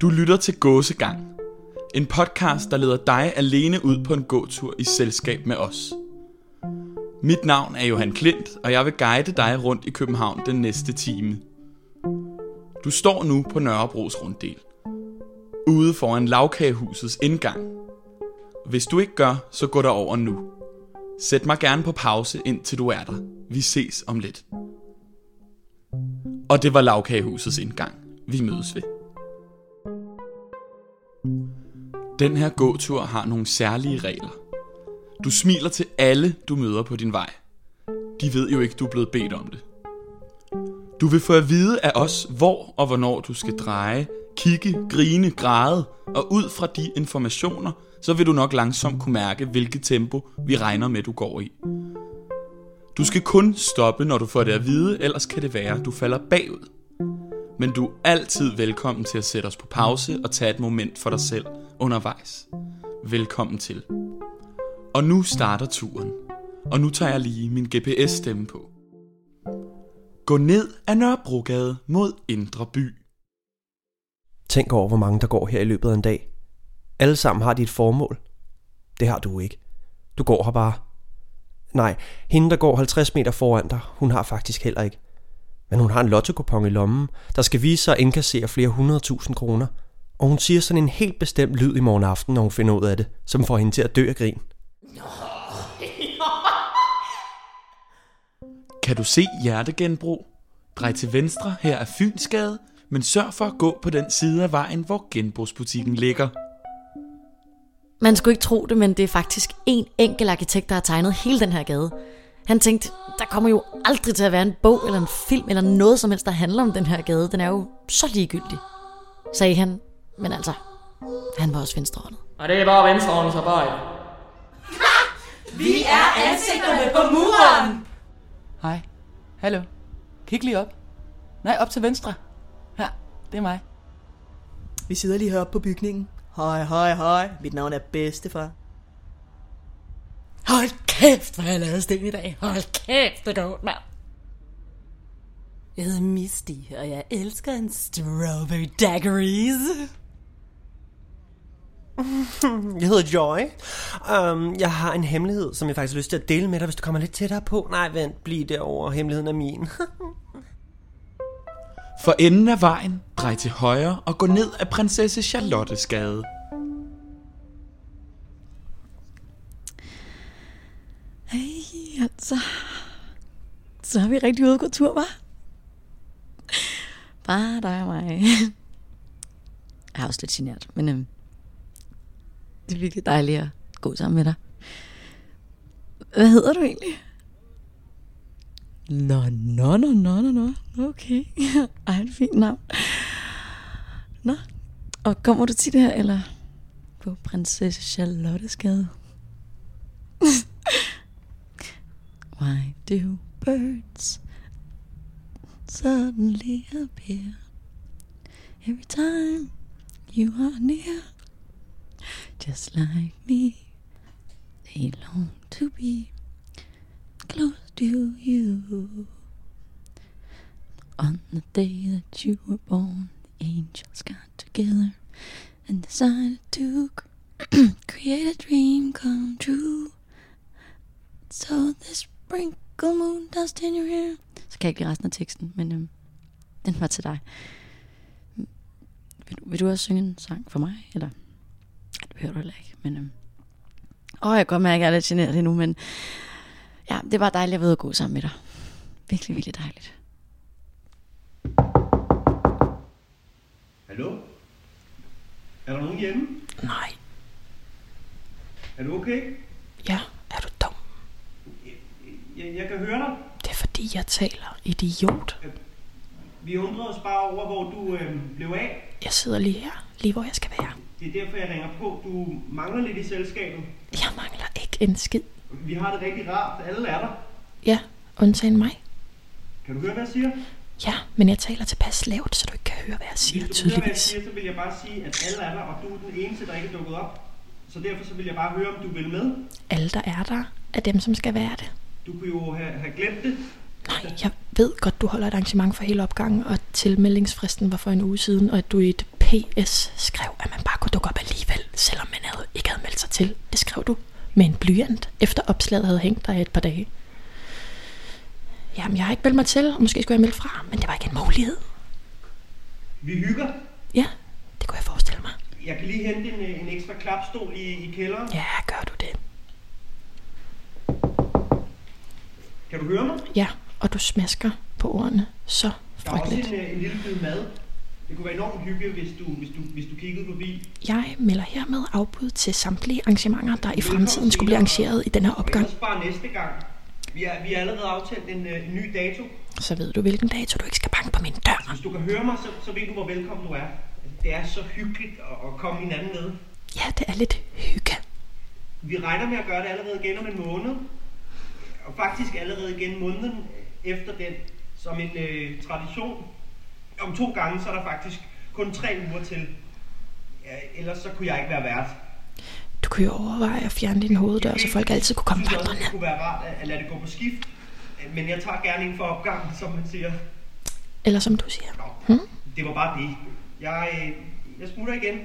Du lytter til Gåsegang. En podcast, der leder dig alene ud på en gåtur i selskab med os. Mit navn er Johan Klint, og jeg vil guide dig rundt i København den næste time. Du står nu på Nørrebros runddel. Ude foran lavkagehusets indgang. Hvis du ikke gør, så gå der over nu. Sæt mig gerne på pause, indtil du er der. Vi ses om lidt. Og det var lavkagehusets indgang. Vi mødes ved. Den her gåtur har nogle særlige regler. Du smiler til alle, du møder på din vej. De ved jo ikke, du er blevet bedt om det. Du vil få at vide af os, hvor og hvornår du skal dreje, kigge, grine, græde, og ud fra de informationer, så vil du nok langsomt kunne mærke, hvilket tempo vi regner med, du går i. Du skal kun stoppe, når du får det at vide, ellers kan det være, at du falder bagud. Men du er altid velkommen til at sætte os på pause og tage et moment for dig selv undervejs. Velkommen til. Og nu starter turen. Og nu tager jeg lige min GPS-stemme på. Gå ned ad Nørrebrogade mod Indre By. Tænk over, hvor mange der går her i løbet af en dag. Alle sammen har dit formål. Det har du ikke. Du går her bare. Nej, hende der går 50 meter foran dig, hun har faktisk heller ikke. Men hun har en lottokupon i lommen, der skal vise sig at indkassere flere hundredtusind kroner. Og hun siger sådan en helt bestemt lyd i morgen aften, når hun finder ud af det, som får hende til at dø af grin. Kan du se hjertegenbrug? Drej til venstre, her er Fynsgade, men sørg for at gå på den side af vejen, hvor genbrugsbutikken ligger. Man skulle ikke tro det, men det er faktisk en enkelt arkitekt, der har tegnet hele den her gade. Han tænkte, der kommer jo aldrig til at være en bog eller en film eller noget som helst, der handler om den her gade. Den er jo så ligegyldig, sagde han. Men altså, han var også venstrehåndet. Og det er bare venstrehåndens arbejde. Vi er ansigterne på muren! Hej. Hallo. Kig lige op. Nej, op til venstre. Her, det er mig. Vi sidder lige heroppe på bygningen. Hej, hej, hej. Mit navn er Bedstefar. Hold kæft, hvor har jeg lavet sten i dag. Hold kæft, det går mand. Jeg hedder Misty, og jeg elsker en strawberry daiquiris. Jeg hedder Joy. Um, jeg har en hemmelighed, som jeg faktisk har lyst til at dele med dig, hvis du kommer lidt tættere på. Nej, vent, bliv derovre. Hemmeligheden er min. For enden af vejen, drej til højre og gå ned ad prinsesse Charlottes gade. Altså. Så har vi rigtig ude gå tur, var? Bare dig og mig. Jeg er også lidt genert, men øhm, det er virkelig dejligt at gå sammen med dig. Hvad hedder du egentlig? Nå, nå, nå, nå, nå, nå. Okay. Ej, et fint navn. Nå, og kommer du til det her, eller på prinsesse Charlottes gade? Why do birds suddenly appear every time you are near? Just like me, they long to be close to you. On the day that you were born, the angels got together and decided to create a dream come true. So this sprinkle moon dust in your hair. Så kan jeg ikke lide resten af teksten, men øhm, den var til dig. Vil du, vil du også synge en sang for mig? Eller? Det behøver du heller ikke, men... Øhm. Åh, jeg kan godt mærke, at jeg er lidt generet endnu, men... Ja, det var dejligt at være og gå sammen med dig. Virkelig, virkelig dejligt. Hallo? Er der nogen hjemme? Nej, Er du okay? ja, er du dum? Jeg, jeg kan høre dig. Det er fordi, jeg taler idiot. Vi undrer os bare over, hvor du øh, blev af. Jeg sidder lige her, lige hvor jeg skal være. Det er derfor, jeg ringer på. Du mangler lidt i selskabet. Jeg mangler ikke en skid. Vi har det rigtig rart. Alle er der. Ja, undtagen mig. Kan du høre, hvad jeg siger? Ja, men jeg taler tilpas lavt, så du ikke kan høre, hvad jeg siger Hvis du hører, hvad jeg tydeligvis. siger, så vil jeg bare sige, at alle er der, og du er den eneste, der ikke er dukket op. Så derfor så vil jeg bare høre, om du vil med. Alle, der er der, er dem, som skal være det. Du kunne jo have, have glemt det. Nej, jeg ved godt, du holder et arrangement for hele opgangen, og tilmeldingsfristen var for en uge siden, og at du i et PS skrev, at man bare kunne dukke op alligevel, selvom man havde, ikke havde meldt sig til. Det skrev du med en blyant, efter opslaget havde hængt der i et par dage. Jamen, jeg har ikke meldt mig til, og måske skulle jeg melde fra, men det var ikke en mulighed. Vi hygger. Ja, det kunne jeg forestille mig. Jeg kan lige hente en, en ekstra klapstol i, i kælderen. Ja, gør du det. Kan du høre mig? Ja, og du smasker på ordene så Der er også frygteligt. en, øh, en lille bid mad. Det kunne være enormt hyggeligt, hvis du, hvis du, hvis du kiggede forbi. Jeg melder hermed afbud til samtlige arrangementer, der i fremtiden skulle blive arrangeret i den her Og opgang. ellers bare næste gang. Vi er, vi er allerede aftalt en, øh, en ny dato. Så ved du, hvilken dato du ikke skal banke på min dør. Hvis du kan høre mig, så, så ved du, hvor velkommen du er. Det er så hyggeligt at, at komme hinanden med. Ja, det er lidt hygge. Vi regner med at gøre det allerede igen om en måned. Og faktisk allerede igen måneden efter den, som en øh, tradition. Om to gange, så er der faktisk kun tre uger til. Ja, ellers så kunne jeg ikke være vært. Du kan jo overveje at fjerne din hoveddør, så folk altid kunne komme vandrende. det kunne være rart at, lade det gå på skift. Men jeg tager gerne en for opgangen, som man siger. Eller som du siger. Nå, det var bare det. Jeg, øh, jeg smutter igen.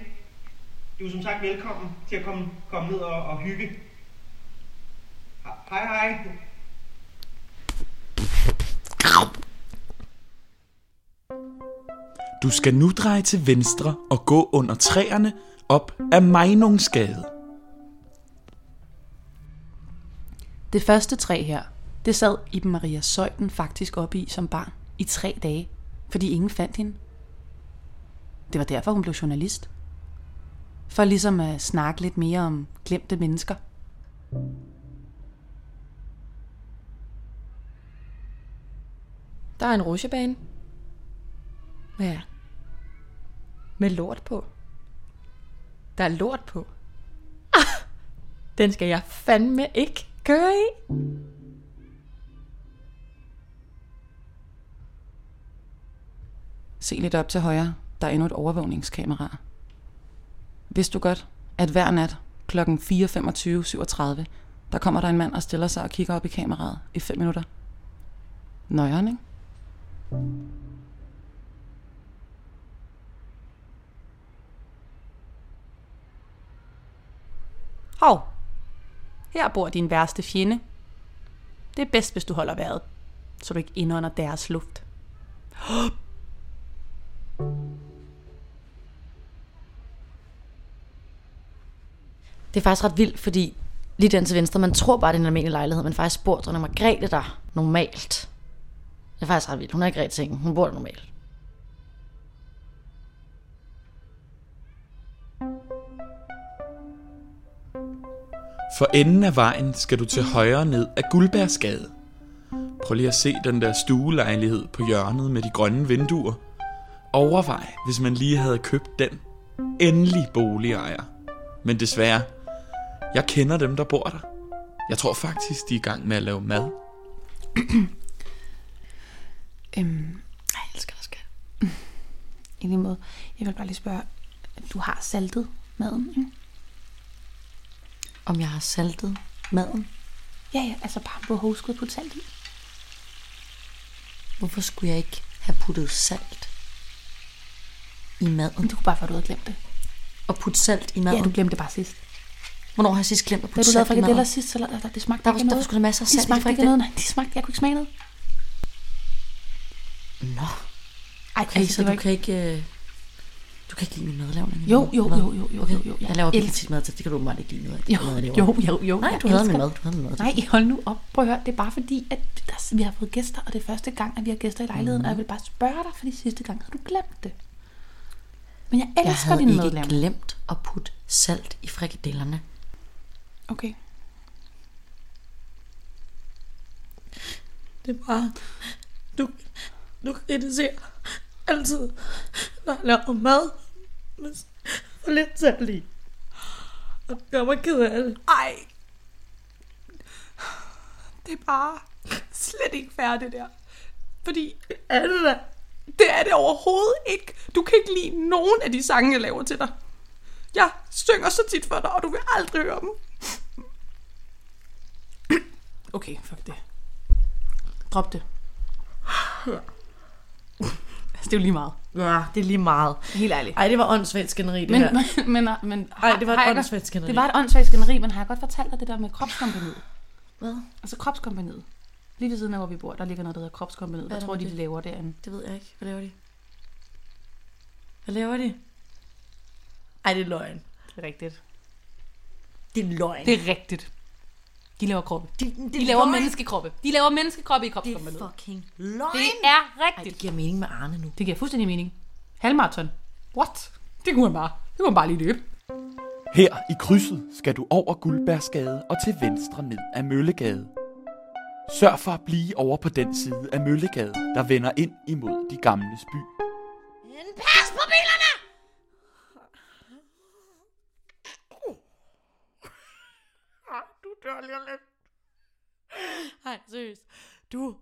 Du er som sagt velkommen til at komme, komme ned og, og hygge. Hej hej. Du skal nu dreje til venstre og gå under træerne op ad Mejnungsgade. Det første træ her, det sad Iben Maria Søjden faktisk op i som barn i tre dage, fordi ingen fandt hende. Det var derfor, hun blev journalist. For ligesom at snakke lidt mere om glemte mennesker. Der er en rutsjebane. Ja. Med lort på. Der er lort på. Ah, den skal jeg fandme ikke køre i. Se lidt op til højre, der er endnu et overvågningskamera. Vidste du godt, at hver nat kl. 4.25.37, der kommer der en mand og stiller sig og kigger op i kameraet i 5 minutter? Nøjeren, ikke? Hov, her bor din værste fjende. Det er bedst, hvis du holder vejret, så du ikke indånder deres luft. Det er faktisk ret vildt, fordi lige den til venstre, man tror bare, det er en almindelig lejlighed, men faktisk bor dronning Margrethe der normalt. Det er faktisk ret vildt. Hun er ikke rigtig ting. Hun bor der normalt. For enden af vejen skal du til højre ned af Guldbærsgade. Prøv lige at se den der stuelejlighed på hjørnet med de grønne vinduer. Overvej, hvis man lige havde købt den. Endelig boligejer. Men desværre, jeg kender dem, der bor der. Jeg tror faktisk, de er i gang med at lave mad. Øhm, jeg elsker dig, skat. I lige måde. Jeg vil bare lige spørge, du har saltet maden, ikke? Om jeg har saltet maden? Ja, ja, altså bare på hovedskud på salt i. Hvorfor skulle jeg ikke have puttet salt i maden? Det kunne bare være, du havde glemt det. Og putte salt i maden? Ja, du glemte det bare sidst. Hvornår har jeg sidst glemt at Da putte du lavede salt i frikadeller maden? sidst, så la- la- det smagte Der var- ikke der noget. var sgu da masser af De salt i smagte ikke frikadelle. noget, nej. De smagte, jeg kunne ikke smage noget. Nå. Ej, Okay, altså, så det var du kan ikke... øh, Du kan ikke lide min madlavning? Jo, jo, jo, jo, jo, okay. jo, jo. Jeg Jeg laver virkelig tit mad, så det kan du åbenbart ikke lide noget af. Jo, jo, jo, jo. Nej, jeg du havde min mad. Du havde min mad. Nej, hold nu op. Prøv at høre. Det er bare fordi, at der, vi har fået gæster, og det er første gang, at vi har gæster i lejligheden, Mhm. og jeg vil bare spørge dig, fordi sidste gang havde du glemt det. Men jeg Jeg elsker havde din ikke madlavning. glemt at putte salt i frikadellerne. Okay. Det er bare... Du, du kritiserer altid, når jeg laver mad. For lidt i. Og gør mig ked af det. Ej. Det er bare slet ikke det der. Fordi Er det da? det er det overhovedet ikke. Du kan ikke lide nogen af de sange, jeg laver til dig. Jeg synger så tit for dig, og du vil aldrig høre dem. Okay, fuck det. Drop det. det er jo lige meget. Ja, det er lige meget. Helt ærligt. Ej, det var åndssvagt skænderi, det Men, her. men, men, men Ej, det var et åndssvagt skænderi. Det var et åndssvagt skænderi, men har jeg godt fortalt dig det der med kropskompaniet? Hvad? Altså kropskompaniet. Lige ved siden af, hvor vi bor, der ligger noget, der hedder kropskompaniet. Hvad der tror de, med de det? laver derinde? Det ved jeg ikke. Hvad laver de? Hvad laver de? Ej, det er løgn. Det er rigtigt. Det er løgn. Det er rigtigt. De laver kroppe. de, det De laver menneskekroppe. De laver menneskekroppe i kropskompaniet. Det er fucking løgn. Det er Ej, rigtigt. det giver mening med Arne nu. Det giver fuldstændig mening. Halvmarathon. What? Det kunne man bare. Det kunne man bare lige løbe. Her i krydset skal du over Guldbærsgade og til venstre ned ad Møllegade. Sørg for at blive over på den side af Møllegade, der vender ind imod de gamle by. Pas på bilerne! Du dør lige om lidt. Ej, seriøst. Du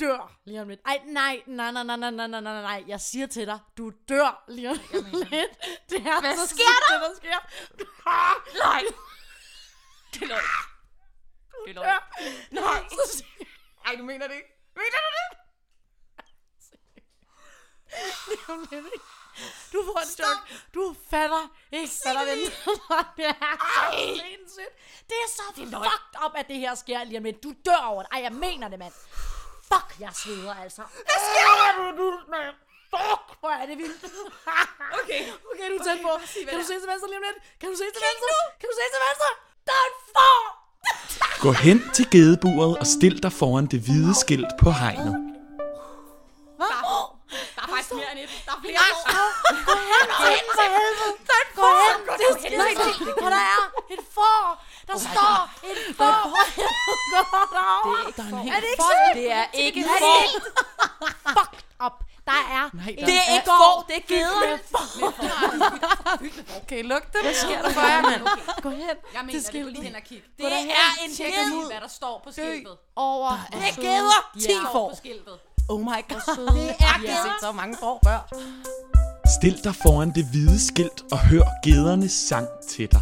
dør lige om lidt. Ej, nej, nej, nej, nej, nej, nej, nej, nej, nej. Jeg siger til dig, du dør lige om lidt. Det er Hvad så sker sygt, der? Det, der sker. Ah, Nej. Det er løgn. Det er løgn. Nej. Ej, du mener det ikke. Mener du det? Lige om lidt, ikke? Du får en chok. Du fatter ikke, hvad der venter dig. Det er så sindssygt. Det er så fucked up, at det her sker lige om lidt. Du dør over det. Ej, jeg mener det, mand. Fuck, jeg sveder altså. Hvad sker der? Du, du, mand. Fuck, hvor er det vildt. Okay. okay, du er tæt på. Kan du se til venstre lige om lidt? Kan du se til venstre? Kan du se til venstre? Der er en får. Gå hen til gedeburet og stil dig foran det hvide skilt på hegnet så... Mere end et. Der er flere Nej, år. Gå hen til helvede. Der er et for. Gå hen til skideskægt. Og der er et for. Der oh står et for. Gå derovre. Det er, det ikke for. Det er ikke for. Fucked up. Der er Det er ikke får. Det er geder. Okay, luk det. Hvad sker der for jer, mand? Gå hen Jeg mener det. Skiltet. lige hen og kig. Gå derhen. er en ged. Hvad der står på skiltet. over. Det er geder. De 10 står får. på skiltet. Oh my god. Det er geder. så mange får før. Stil dig foran det hvide skilt og hør gedernes sang til dig.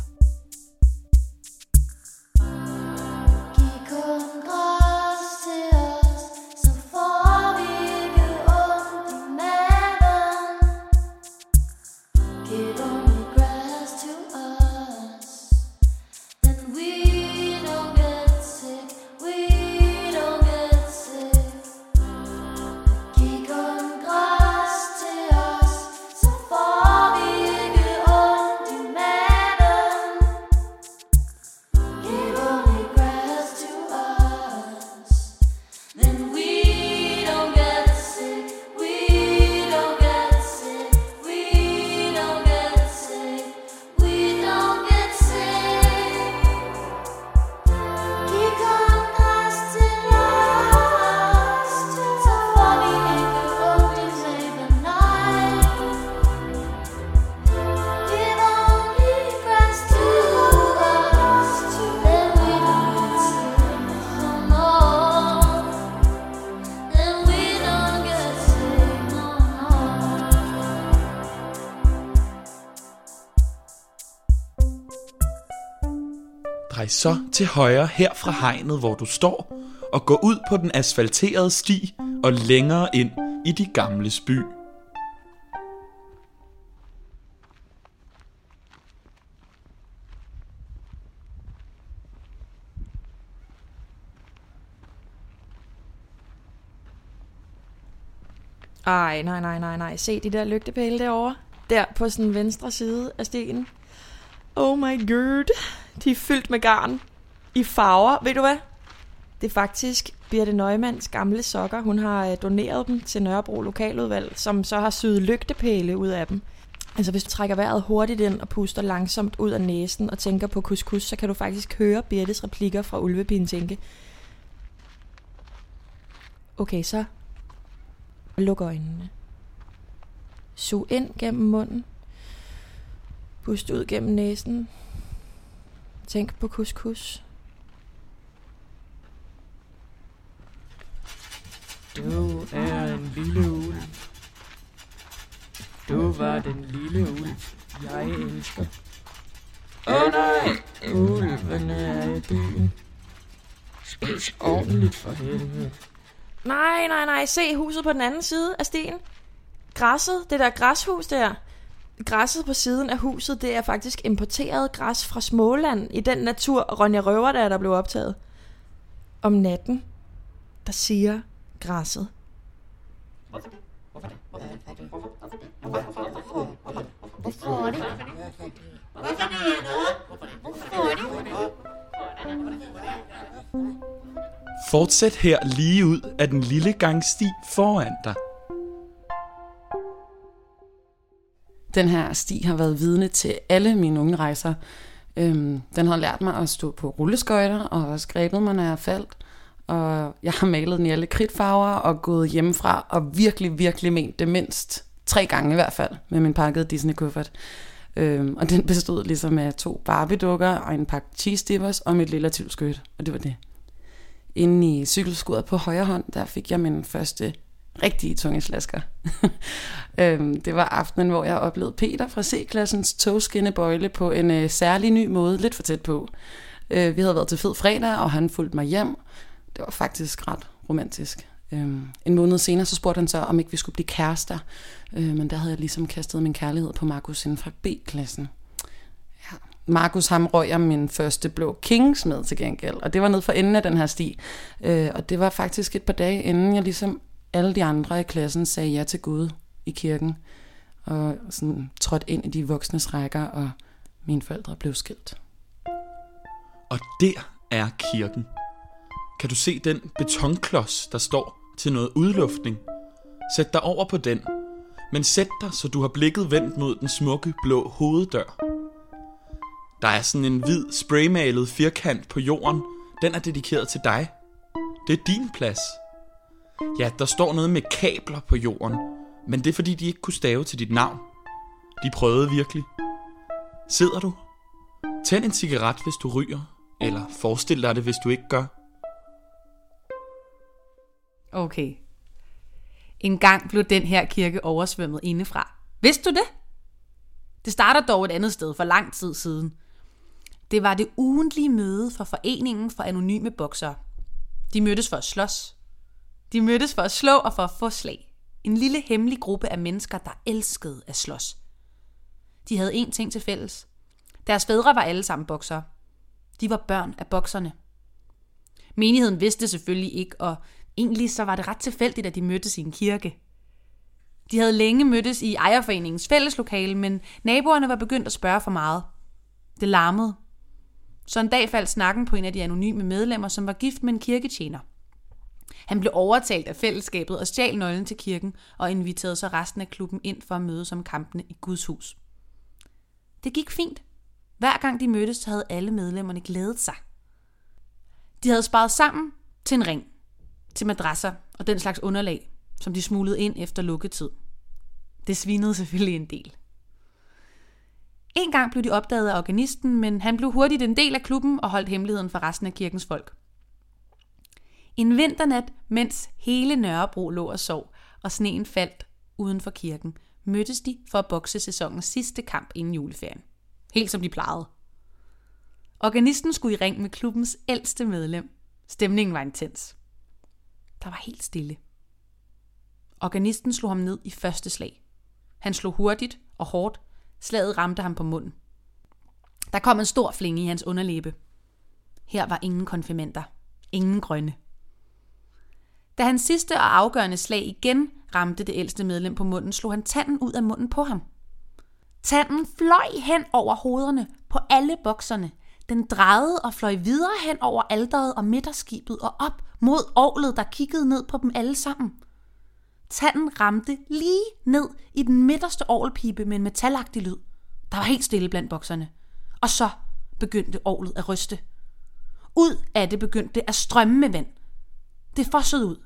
Til højre her fra hegnet, hvor du står, og gå ud på den asfalterede sti og længere ind i de gamle by. Ej, nej, nej, nej, nej. Se de der lygtepæle derovre. Der på sådan venstre side af stenen. Oh my god. De er fyldt med garn. I farver. Ved du hvad? Det er faktisk Birte Neumanns gamle sokker. Hun har øh, doneret dem til Nørrebro Lokaludvalg, som så har syet lygtepæle ud af dem. Altså hvis du trækker vejret hurtigt ind og puster langsomt ud af næsen og tænker på couscous, så kan du faktisk høre Birtes replikker fra Ulvepigen tænke. Okay, så Luk øjnene. Sug ind gennem munden. Pust ud gennem næsen. Tænk på couscous. Du er en lille ulv. Du var den lille ulv, jeg elsker. Åh oh, nej, ulven er i byen. Spis ordentligt for helvede. Nej, nej, nej. Se huset på den anden side af stien. græsset, det der græshus der, græsset på siden af huset, det er faktisk importeret græs fra Småland i den natur, Ronja Røver, der, der blev optaget. Om natten, der siger græsset. Fortsæt her lige ud af den lille gangsti foran dig. Den her sti har været vidne til alle mine unge rejser. Øhm, den har lært mig at stå på rulleskøjter, og også grebet mig, når jeg er faldt. Og jeg har malet den i alle kridtfarver, og gået hjemmefra, og virkelig, virkelig ment det mindst tre gange i hvert fald, med min pakkede Disney-kuffert. Øhm, og den bestod ligesom af to Barbie-dukker, og en pakke cheese dippers, og mit lille tvivlskødt, og det var det. Inde i cykelskuret på højre hånd, der fik jeg min første rigtige tungeslasker. øhm, det var aftenen, hvor jeg oplevede Peter fra C-klassens togskinnebøjle på en øh, særlig ny måde, lidt for tæt på. Øh, vi havde været til fed fredag, og han fulgte mig hjem. Det var faktisk ret romantisk. Øhm, en måned senere, så spurgte han så, om ikke vi skulle blive kærester. Øh, men der havde jeg ligesom kastet min kærlighed på Markus inden fra B-klassen. Ja. Markus ham røg jeg min første blå Kings med til gengæld, og det var ned for enden af den her sti. Øh, og det var faktisk et par dage inden jeg ligesom alle de andre i klassen sagde ja til Gud i kirken, og sådan trådte ind i de voksnes rækker, og mine forældre blev skilt. Og der er kirken. Kan du se den betonklods, der står til noget udluftning? Sæt dig over på den, men sæt dig, så du har blikket vendt mod den smukke blå hoveddør. Der er sådan en hvid spraymalet firkant på jorden. Den er dedikeret til dig. Det er din plads. Ja, der står noget med kabler på jorden, men det er fordi, de ikke kunne stave til dit navn. De prøvede virkelig. Sidder du? Tænd en cigaret, hvis du ryger, eller forestil dig det, hvis du ikke gør. Okay. En gang blev den her kirke oversvømmet indefra. Vidste du det? Det starter dog et andet sted for lang tid siden. Det var det ugentlige møde for Foreningen for Anonyme Boksere. De mødtes for at slås. De mødtes for at slå og for at få slag. En lille hemmelig gruppe af mennesker, der elskede at slås. De havde én ting til fælles. Deres fædre var alle sammen boksere. De var børn af bokserne. Menigheden vidste selvfølgelig ikke, og egentlig så var det ret tilfældigt, at de mødtes i en kirke. De havde længe mødtes i ejerforeningens fælleslokale, men naboerne var begyndt at spørge for meget. Det larmede. Så en dag faldt snakken på en af de anonyme medlemmer, som var gift med en kirketjener. Han blev overtalt af fællesskabet og stjal nøglen til kirken og inviterede så resten af klubben ind for at mødes om kampene i Guds hus. Det gik fint. Hver gang de mødtes, havde alle medlemmerne glædet sig. De havde sparet sammen til en ring, til madrasser og den slags underlag, som de smuglede ind efter lukketid. Det svinede selvfølgelig en del. En gang blev de opdaget af organisten, men han blev hurtigt en del af klubben og holdt hemmeligheden for resten af kirkens folk. En vinternat, mens hele Nørrebro lå og sov, og sneen faldt uden for kirken, mødtes de for at bokse sæsonens sidste kamp inden juleferien. Helt som de plejede. Organisten skulle i ring med klubbens ældste medlem. Stemningen var intens. Der var helt stille. Organisten slog ham ned i første slag. Han slog hurtigt og hårdt. Slaget ramte ham på munden. Der kom en stor flinge i hans underlæbe. Her var ingen konfirmander. Ingen grønne. Da hans sidste og afgørende slag igen ramte det ældste medlem på munden, slog han tanden ud af munden på ham. Tanden fløj hen over hovederne på alle bokserne. Den drejede og fløj videre hen over alderet og midterskibet og op mod ovlet, der kiggede ned på dem alle sammen. Tanden ramte lige ned i den midterste ovlpipe med en metalagtig lyd. Der var helt stille blandt bokserne. Og så begyndte ovlet at ryste. Ud af det begyndte det at strømme med vand. Det fossede ud.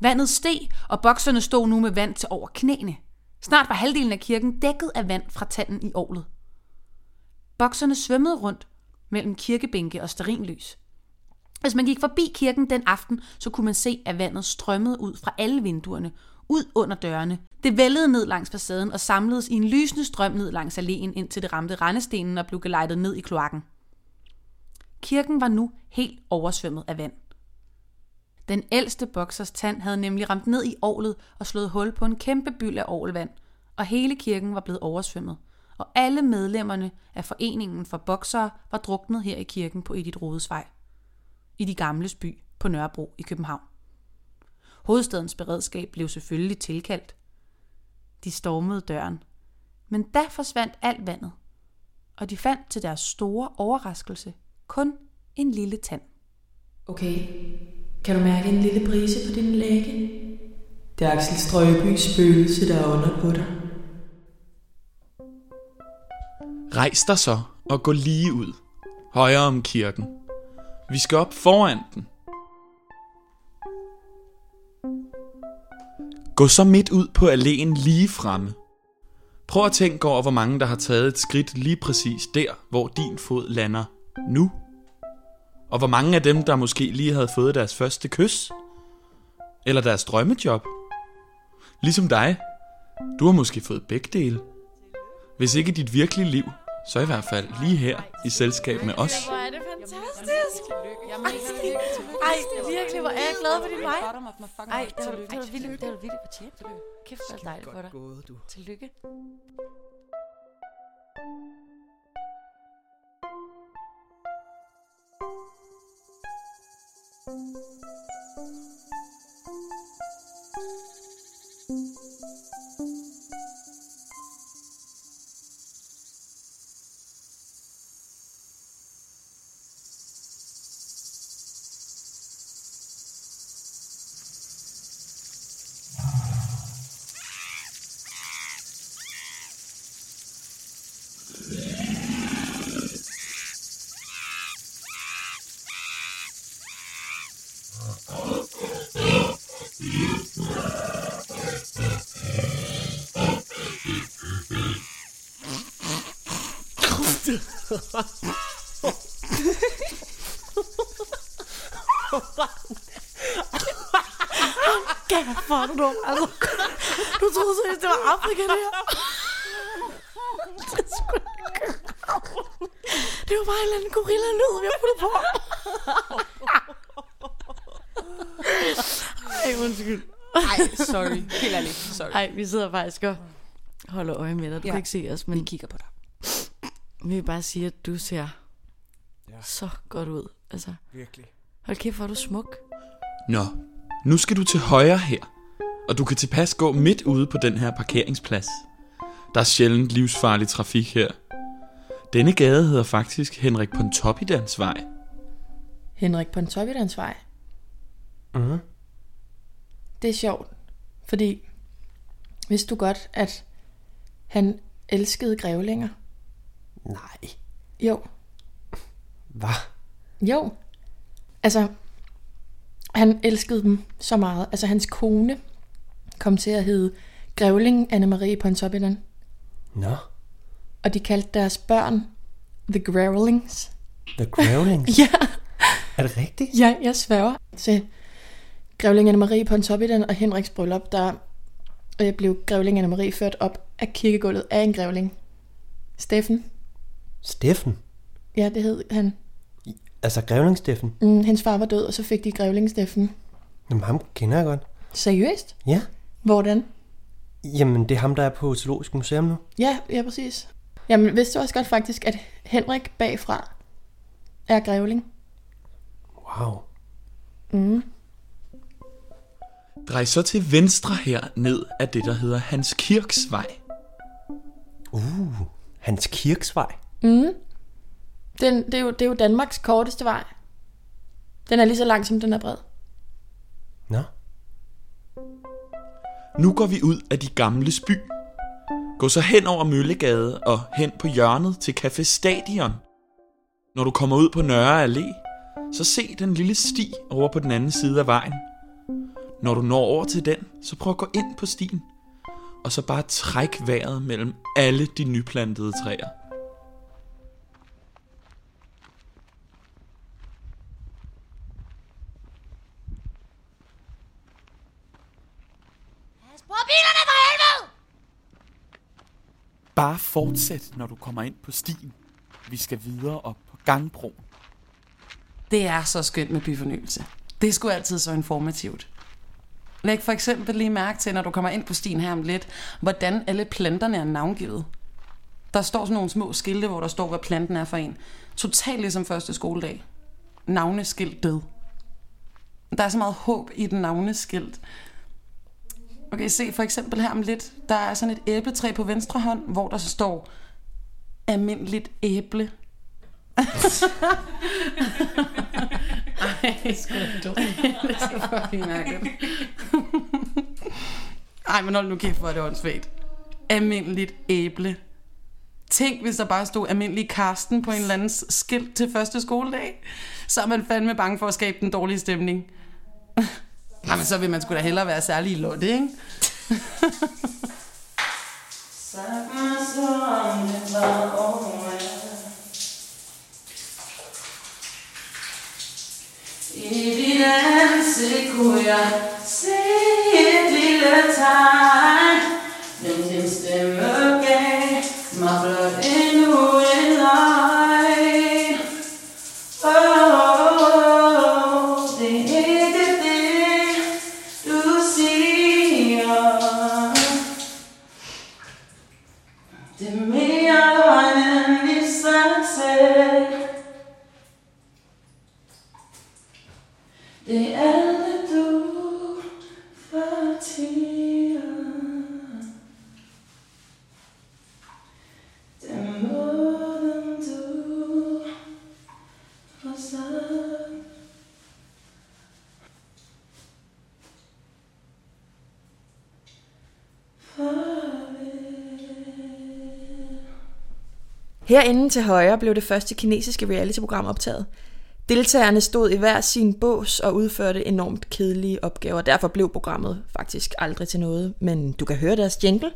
Vandet steg, og bokserne stod nu med vand til over knæene. Snart var halvdelen af kirken dækket af vand fra tanden i ovlet. Bokserne svømmede rundt mellem kirkebænke og sterinlys. Hvis man gik forbi kirken den aften, så kunne man se, at vandet strømmede ud fra alle vinduerne, ud under dørene. Det vældede ned langs facaden og samledes i en lysende strøm ned langs alléen, indtil det ramte rendestenen og blev gelejtet ned i kloakken. Kirken var nu helt oversvømmet af vand. Den ældste boksers tand havde nemlig ramt ned i ålet og slået hul på en kæmpe byld af ålvand, og hele kirken var blevet oversvømmet. Og alle medlemmerne af foreningen for boksere var druknet her i kirken på Edith Rodesvej. I de gamle by på Nørrebro i København. Hovedstadens beredskab blev selvfølgelig tilkaldt. De stormede døren. Men da forsvandt alt vandet, og de fandt til deres store overraskelse kun en lille tand. Okay, kan du mærke en lille brise på din læge? Det er Axel Strøbys spøgelse, der er under på dig. Rejs dig så og gå lige ud. Højre om kirken. Vi skal op foran den. Gå så midt ud på alléen lige fremme. Prøv at tænke over, hvor mange der har taget et skridt lige præcis der, hvor din fod lander nu. Og hvor mange af dem, der måske lige havde fået deres første kys. Eller deres drømmejob. Ligesom dig. Du har måske fået begge dele. Hvis ikke i dit virkelige liv, så i hvert fald lige her i selskab med os. Hvor er det fantastisk. Ej, virkelig, hvor er jeg glad for din vej. Ej, det var, det var vildt, det var vildt fortjent. Kæft, hvor dejligt for dig. Gået, du. Tillykke. Kæft, hvor du dum. Altså, du troede seriøst, det var Afrika, det her. Det er ikke. Det var bare en eller anden gorilla-lyd, vi har puttet på. Ej, undskyld. Ej, sorry. Helt ærligt, sorry. Ej, vi sidder faktisk og holder øje med dig. Du Ja. kan ikke se os, men Vi kigger på dig. vi vil bare sige, at du ser så godt ud. Altså, Virkelig. hold kæft, hvor er du smuk. Nå, nu skal du til højre her, og du kan tilpas gå midt ude på den her parkeringsplads. Der er sjældent livsfarlig trafik her. Denne gade hedder faktisk Henrik Pontoppidans vej. Henrik Pontoppidans vej. Mhm. Det er sjovt, fordi vidste du godt, at han elskede grævlinger? Nej. Jo, Hvad? jo. Altså, han elskede dem så meget. Altså, hans kone kom til at hedde Grævling Anne-Marie Pontoppidan. Nå. Og de kaldte deres børn The Growlings. The Growlings. Ja, Er det rigtigt? ja, jeg sværger. Til Grævling Anne-Marie Pontoppidan og Henriks bryllup, der øh, blev Grævling Anne-Marie ført op af kirkegulvet af en grævling. Steffen. Steffen. Ja, det hed han. Altså Grevling Steffen. Mm, hendes far var død, og så fik de Grævling Steffen. Jamen ham kender jeg godt. Seriøst? Ja. Hvordan? Jamen det er ham, der er på Zoologisk Museum nu. Ja, ja, præcis. Jamen, vidste du også godt faktisk, at Henrik bagfra er grævling? Wow. Mm. Drej så til venstre her ned af det, der hedder Hans Kirks vej. Uh, Hans Kirksvej. Mm. Den, det, er jo, det er jo Danmarks korteste vej. Den er lige så lang, som den er bred. Nå. Nu går vi ud af de gamle by. Gå så hen over Møllegade og hen på hjørnet til Café Stadion. Når du kommer ud på Nørre Allé, så se den lille sti over på den anden side af vejen. Når du når over til den, så prøv at gå ind på stien. Og så bare træk vejret mellem alle de nyplantede træer. Pas på bilerne for helvede! Bare fortsæt, når du kommer ind på stien. Vi skal videre op på gangbroen. Det er så skønt med byfornyelse. Det Det er sgu altid så informativt. Læg for eksempel lige mærke til, når du kommer ind på stien her om lidt, hvordan alle planterne er navngivet. Der står sådan nogle små skilte, hvor der står, hvad planten er for en. Totalt ligesom første skoledag. Navneskilt død. Der er så meget håb i den navneskilt. Okay, se for eksempel her om lidt. Der er sådan et æbletræ på venstre hånd, hvor der så står almindeligt æble. Ej, det er sgu da dumt. det er fucking mærkeligt. Ej, men hold nu kæft, hvor er det åndssvagt. Almindeligt æble. Tænk, hvis der bare stod almindelig Karsten på en eller anden skilt til første skoledag. Så er man fandme bange for at skabe den dårlige stemning. Ej, men så vil man sgu da hellere være særlig i Lotte, ikke? I dit ansigt kunne jeg se et lille tegn Herinde til højre blev det første kinesiske reality-program optaget. Deltagerne stod i hver sin bås og udførte enormt kedelige opgaver. Derfor blev programmet faktisk aldrig til noget. Men du kan høre deres jingle.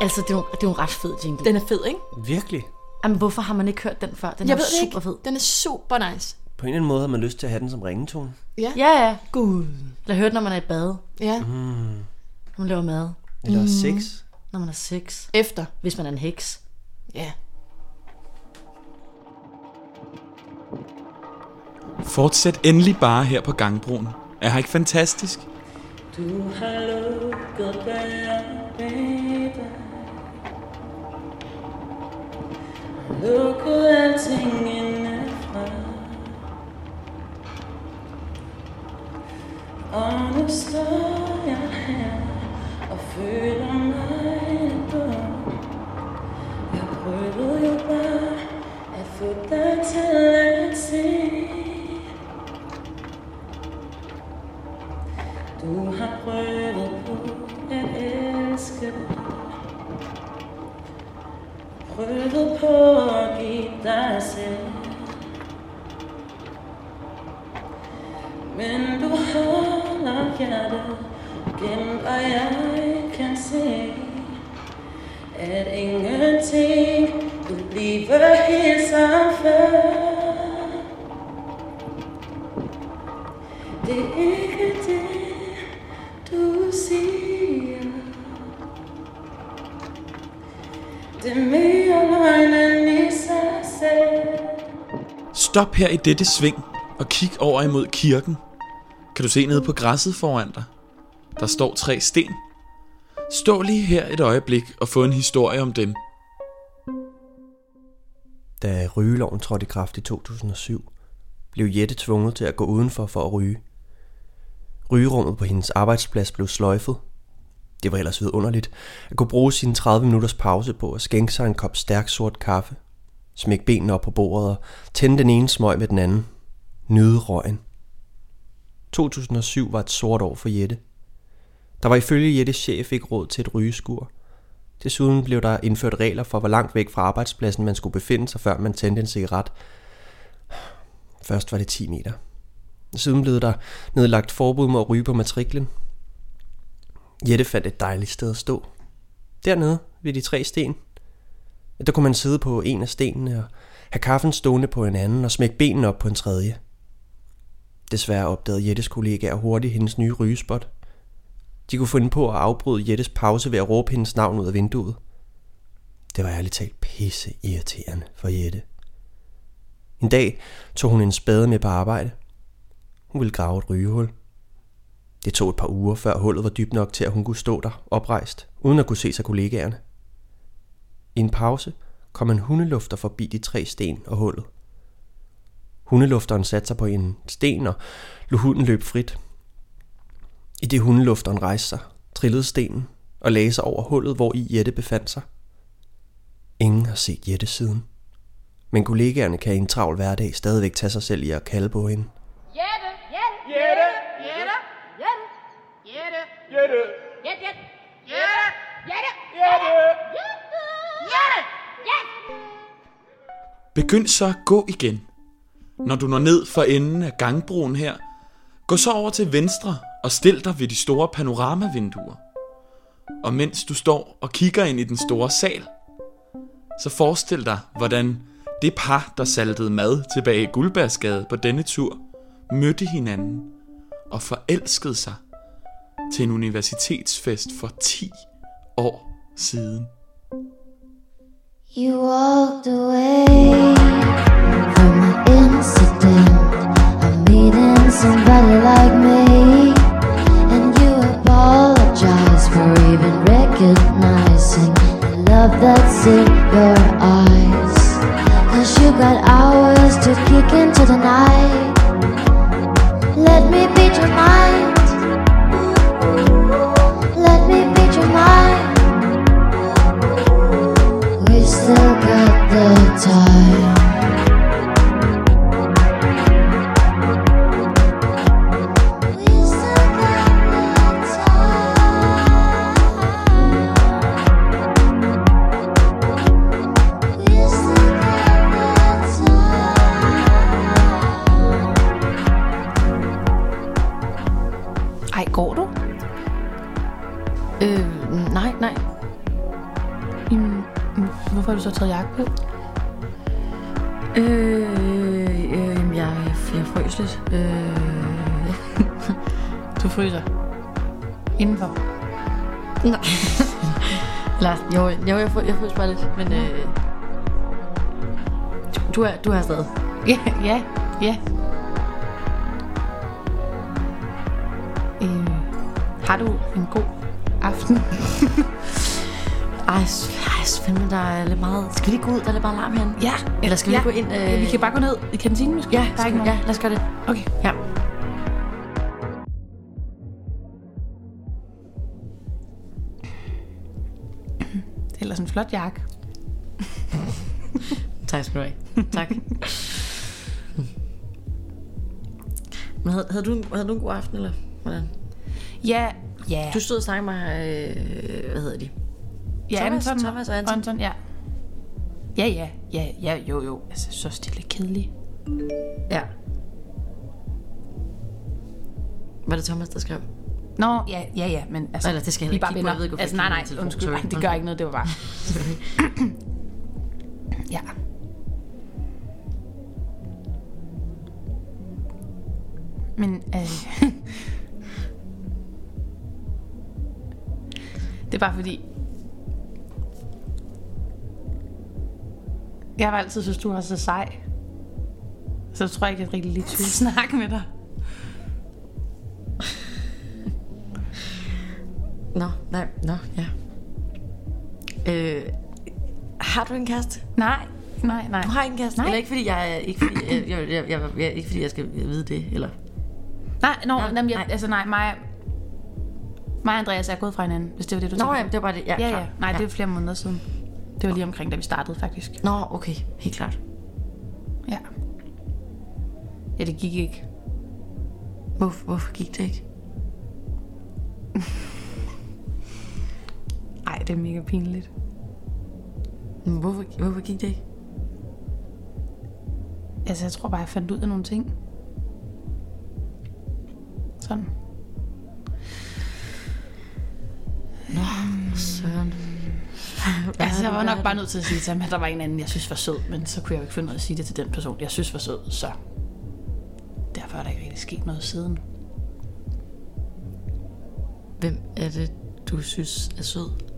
Altså, det er, jo, det er jo en ret fed jingle. Den er fed, ikke? Virkelig. Jamen, hvorfor har man ikke hørt den før? Den Jeg er super ikke. fed. Den er super nice. På en eller anden måde har man lyst til at have den som ringetone. Ja. Ja, ja. Gud. Eller hørt, når man er i bad. Ja. Mm. Når man laver mad. Eller Mhm. sex. Når man har sex. Efter. Hvis man er en heks. Ja. Fortsæt endelig bare her på gangbroen. Er her ikke fantastisk? Du har lukket døren dig Lukket alting indefra Og nu står jeg her og føler mig dum Jeg prøvede jo bare at få dig til at se. Du har prøvet på at elske Prøvet på at give dig selv. Men du holder hjertet gemt Og jeg kan se. At ingenting vil blive helt som før. Det er ikke det du siger. Det er mere løgn end i sig selv. Stop her i dette sving og kig over imod kirken. Kan du se nede på græsset foran dig? Der står tre sten. Stå lige her et øjeblik og få en historie om dem. Da rygeloven trådte i kraft i 2007, blev Jette tvunget til at gå udenfor for at ryge. Rygerummet på hendes arbejdsplads blev sløjfet. Det var ellers vidunderligt at kunne bruge sine 30 minutters pause på at skænke sig en kop stærk sort kaffe, smække benene op på bordet og tænde den ene smøg med den anden. Nyde røgen. 2007 var et sort år for Jette. Der var ifølge Jettes chef ikke råd til et rygeskur. Desuden blev der indført regler for, hvor langt væk fra arbejdspladsen man skulle befinde sig, før man tændte en cigaret. Først var det 10 meter. Siden blev der nedlagt forbud mod at ryge på matriklen. Jette fandt et dejligt sted at stå. Dernede ved de tre sten. Der kunne man sidde på en af stenene og have kaffen stående på en anden og smække benene op på en tredje. Desværre opdagede Jettes kollegaer hurtigt hendes nye rygespot. De kunne finde på at afbryde Jettes pause ved at råbe hendes navn ud af vinduet. Det var ærligt talt pisse irriterende for Jette. En dag tog hun en spade med på arbejde. Hun ville grave et rygehul. Det tog et par uger, før hullet var dybt nok til, at hun kunne stå der oprejst, uden at kunne se sig kollegaerne. I en pause kom en hundelufter forbi de tre sten og hullet. Hundelufteren satte sig på en sten og lod hunden løbe frit. I det hundelufteren rejste sig, trillede stenen og lagde sig over hullet, hvor i Jette befandt sig. Ingen har set Jette siden. Men kollegaerne kan i en travl hverdag stadigvæk tage sig selv i at kalde på hende. Jette! Jette! Jette! Jette! Jette! Jette! Jette! Jette! Jette! Jette! Jette! Jette! Begynd så at gå igen. Når du når ned for enden af gangbroen her, gå så over til venstre og stil dig ved de store panoramavinduer. Og mens du står og kigger ind i den store sal, så forestil dig, hvordan det par, der saltede mad tilbage i Guldbærsgade på denne tur, mødte hinanden og forelskede sig til en universitetsfest for 10 år siden. You walked away from my somebody like me, and you apologize for even recognizing the love that's in your eyes. Cause you got hours to kick into the night. Fryser. Indenfor. nej. Eller, jo, jo jeg, jeg frøs bare lidt, men øh, du, er, du er stadig. Ja, ja, ja. Øh, har du en god aften? Ej, ej, fandme, der er lidt meget... Skal vi lige gå ud? Der er lidt meget larm herinde. Ja. Eller skal vi ja. gå ind? Øh... Vi kan bare gå ned i kantinen måske. Ja, der er ikke nogen. ja, lad os gøre det. Okay. Ja. Flot jakke. Tak skal du have. Tak. Men havde, havde, du, havde du en god aften, eller hvordan? Ja, ja. Du stod og snakkede med, øh, hvad hedder de? ja, Thomas- Anton, Thomas og Anton. Anton, ja. Ja, ja, ja, ja, jo, jo. Altså, så stille kedeligt. Ja. Var det Thomas, der skrev? Nå, ja, ja, ja, men altså... Eller, det skal jeg vi bare. Jeg venner. ved altså, jeg nej, nej, på telefonen. undskyld. Sorry. Ej, det gør ikke noget, det var bare... ja. Men, øh... det er bare fordi... Jeg har altid synes, du var så sej. Så jeg tror ikke, jeg rigtig lige vil snakke med dig. Nå, nej, nå, ja. Øh, har du en kæreste? Nej, nej, nej. Du har ikke en kæreste? Nej. Eller ikke fordi jeg, ikke fordi, jeg, jeg, jeg, jeg, jeg, ikke fordi jeg skal vide det, eller? Nej, no, Nej, nej, jamen, jeg, nej. altså nej, mig, mig og Andreas er gået fra hinanden, hvis det var det, du Nå, tænkte ja, på. det var bare det. Ja, ja, klart. ja. Nej, Ja. det er flere måneder siden. Det var lige omkring, da vi startede, faktisk. Nå, okay, helt klart. Ja. Ja, det gik ikke. Hvorfor, hvorfor gik det ikke? Nej, det er mega pinligt. Men Hvorfor, hvorfor gik det ikke? Altså, jeg tror bare, jeg fandt ud af nogle ting. Sådan. Nå, søren. Altså, jeg var nok bare nødt til at sige til ham, at der var en anden, jeg synes var sød, men så kunne jeg jo ikke finde af at sige det til den person, jeg synes var sød, så derfor er der ikke rigtig sket noget siden. Hvem er det, du synes er sød?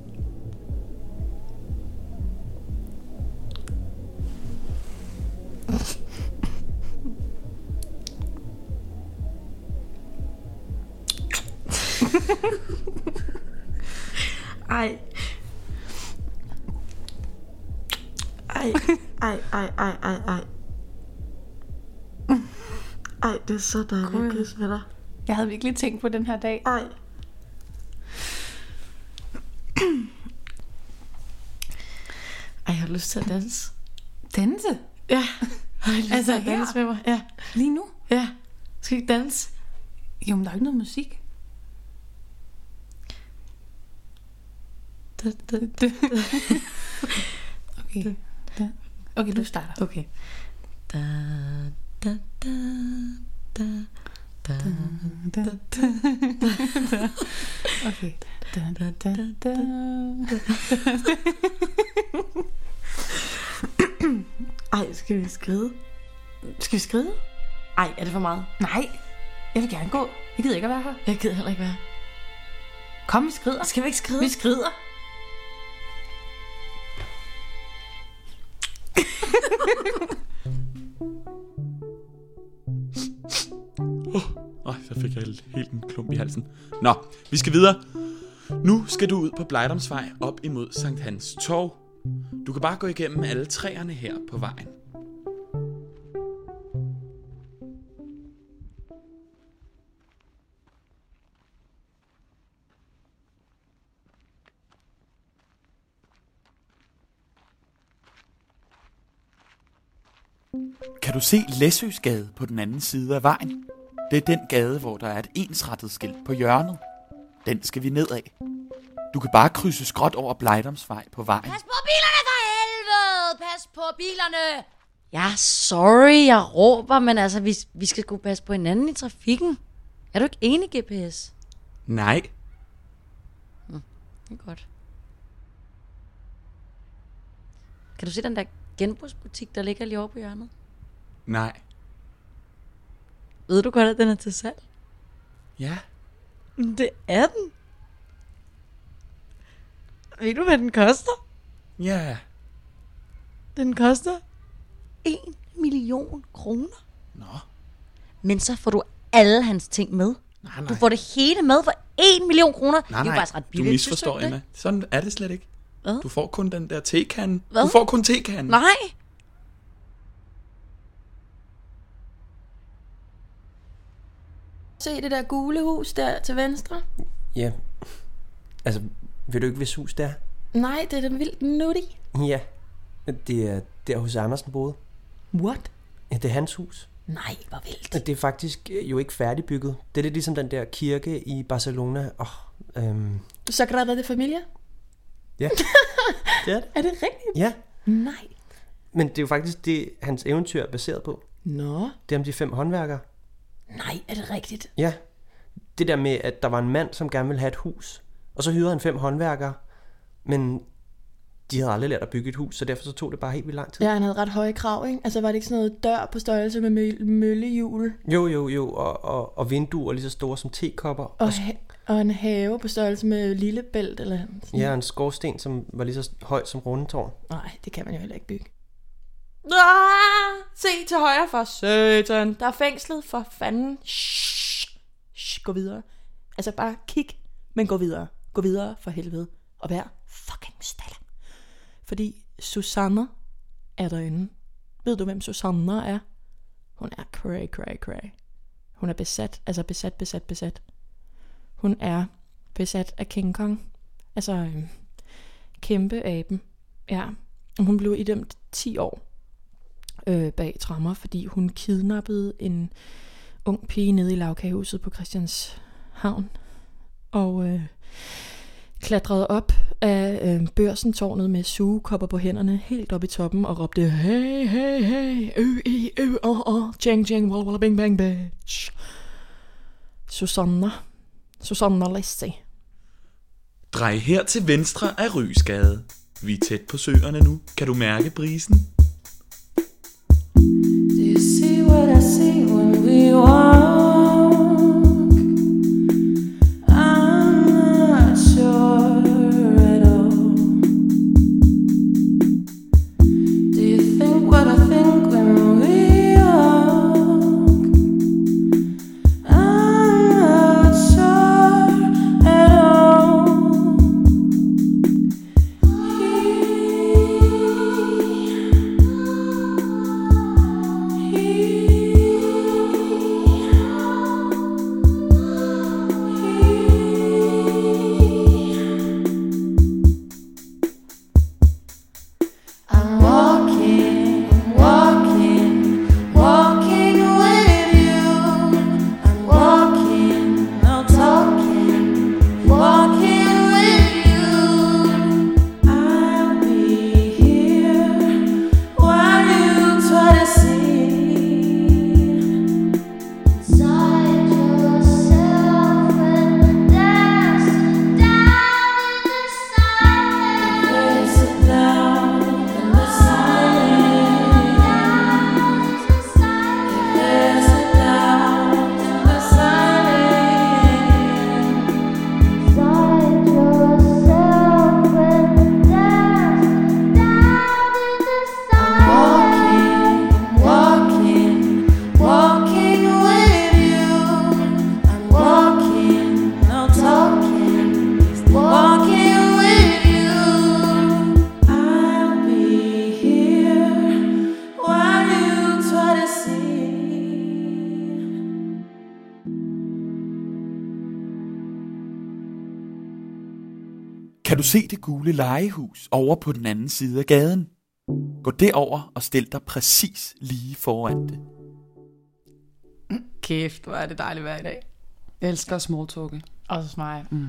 Ej. Ej, ej, ej, ej, ej, ej. Ej, det er så dejligt at kysse med dig. Jeg havde virkelig tænkt på den her dag. Ej. Ej, jeg har lyst til at danse. Danse? Ja. Lyst Altså danse med mig. Ja. Lige nu? Ja. Skal vi ikke danse? Jo, men der er ikke noget musik. Da, da, da. Okay. Da. Okay, du starter. Okay. Da, da, da, da, da, Da, da, da. Okay. Da, da, da, da. Ej, skal vi skride? Skal vi skride? Ej, er det for meget? Nej, jeg vil gerne gå. Jeg gider ikke at være her. Jeg gider heller ikke være. Kom, vi skrider. Skal vi ikke skride? Vi skrider. Åh, så fik jeg helt, helt en klump i halsen. Nå, vi skal videre. Nu skal du ud på Blejdomsvej op imod Sankt Hans Torv. Du kan bare gå igennem alle træerne her på vejen. Kan du se Læsøsgade på den anden side af vejen? Det er den gade, hvor der er et ensrettet skilt på hjørnet. Den skal vi ned af. Du kan bare krydse skråt over Blejdomsvej på vejen. Pas på bilerne for helvede! Pas på bilerne! Ja, sorry, jeg råber, men altså, vi, vi skal sgu passe på hinanden i trafikken. Er du ikke enig, GPS? Nej, Det er godt. Kan du se den der genbrugsbutik, der ligger lige over på hjørnet? nej, Ved du godt, at den er til salg? ja. Det er den. Ved du, hvad den koster? Ja, Den koster 1 million kroner. Nå. Men så får du alle hans ting med. nej, nej. Du får det hele med for 1 million kroner. Nej, det er jo nej, faktisk ret du billigt. misforstår, du ikke Emma. Sådan er det slet ikke. Hvad? Du får kun den der tekande. Hvad? Du får kun tekanden. Nej. Se det der gule hus der til venstre? Ja. Altså, ved du ikke, hvis hus det er? Nej, det er da vildt nutty. Ja. Det er der hos Andersen boede. What? Ja, det er hans hus. Nej, hvor vildt. Det er faktisk øh, jo ikke færdigbygget. Det er lidt ligesom den der kirke i Barcelona. Oh, øhm, Sagrada de Familia? ja. det er det. Er det rigtigt? Ja. Nej. Men det er jo faktisk det, hans eventyr er baseret på. Nå. Det er om de fem håndværkere. Nej, er det rigtigt? Ja. Det der med, at der var en mand, som gerne ville have et hus. Og så hyrede han fem håndværkere. Men de havde aldrig lært at bygge et hus, så derfor så tog det bare helt vildt lang tid. Ja, han havde ret høje krav, ikke? Altså var det ikke sådan noget dør på størrelse med mø- møllehjul? Jo, jo, jo. Og, og, og vinduer lige så store som tekopper. Og, ha- og en have på størrelse med lillebælt eller sådan. Ja, og en skorsten, som var lige så høj som rundetårn. Nej, det kan man jo heller ikke bygge. Ah, se til højre for satan. Der er fængslet for fanden. Shh, shh, gå videre. Altså bare kig, men gå videre. Gå videre for helvede. Og vær fucking stille. Fordi Susanne er derinde. Ved du, hvem Susanne er? Hun er cray, cray, cray. Hun er besat, altså besat, besat, besat. Hun er besat af King Kong. Altså øhm, kæmpe aben. Ja. Og hun blev idømt 10 år øh, bag trammer, fordi hun kidnappede en ung pige nede i lavkagehuset på Christianshavn. Og øh, klatrede op af øh, børsentårnet med sugekopper på hænderne, helt op i toppen, og råbte, hey, hey, hey, ø, i, ø, o oh, jing, ching, walla, walla, bing, bang, bitch. Susanna. Susanna Lissi. Drej her til venstre af Rysgade. Vi er tæt på søerne nu. Kan du mærke brisen? Se det gule legehus over på den anden side af gaden. Gå derover og stil dig præcis lige foran det. Kæft, hvor er det dejligt i dag. Jeg elsker smalltalke. Også mig. Mm.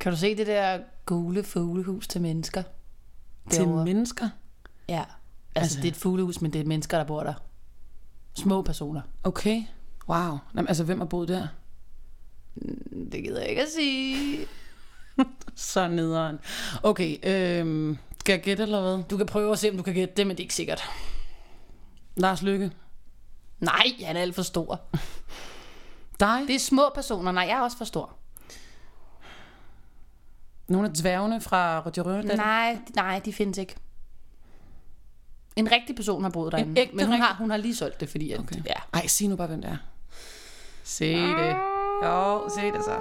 Kan du se det der gule fuglehus til mennesker? Til Derovre? mennesker? Ja. Altså, Altså- altså, det er et fuglehus, men det er mennesker, der bor der. Små personer. Okay. Wow. Jamen, altså, hvem har boet der? Det gider jeg ikke at sige. Så nederen. Okay, øhm, skal jeg gætte eller hvad? Du kan prøve at se, om du kan gætte det, men det er ikke sikkert. Lars Lykke. Nej, han er alt for stor. Dig? Det er små personer. Nej, jeg er også for stor. Nogle af dværgene fra Roger Rørdal? Nej, nej, de findes ikke. En rigtig person har boet derinde. ægte men hun rigtig- har, hun har lige solgt det, fordi... At, Okay. ja. Ej, sig nu bare, hvem det er. Se det. Jo, se det så.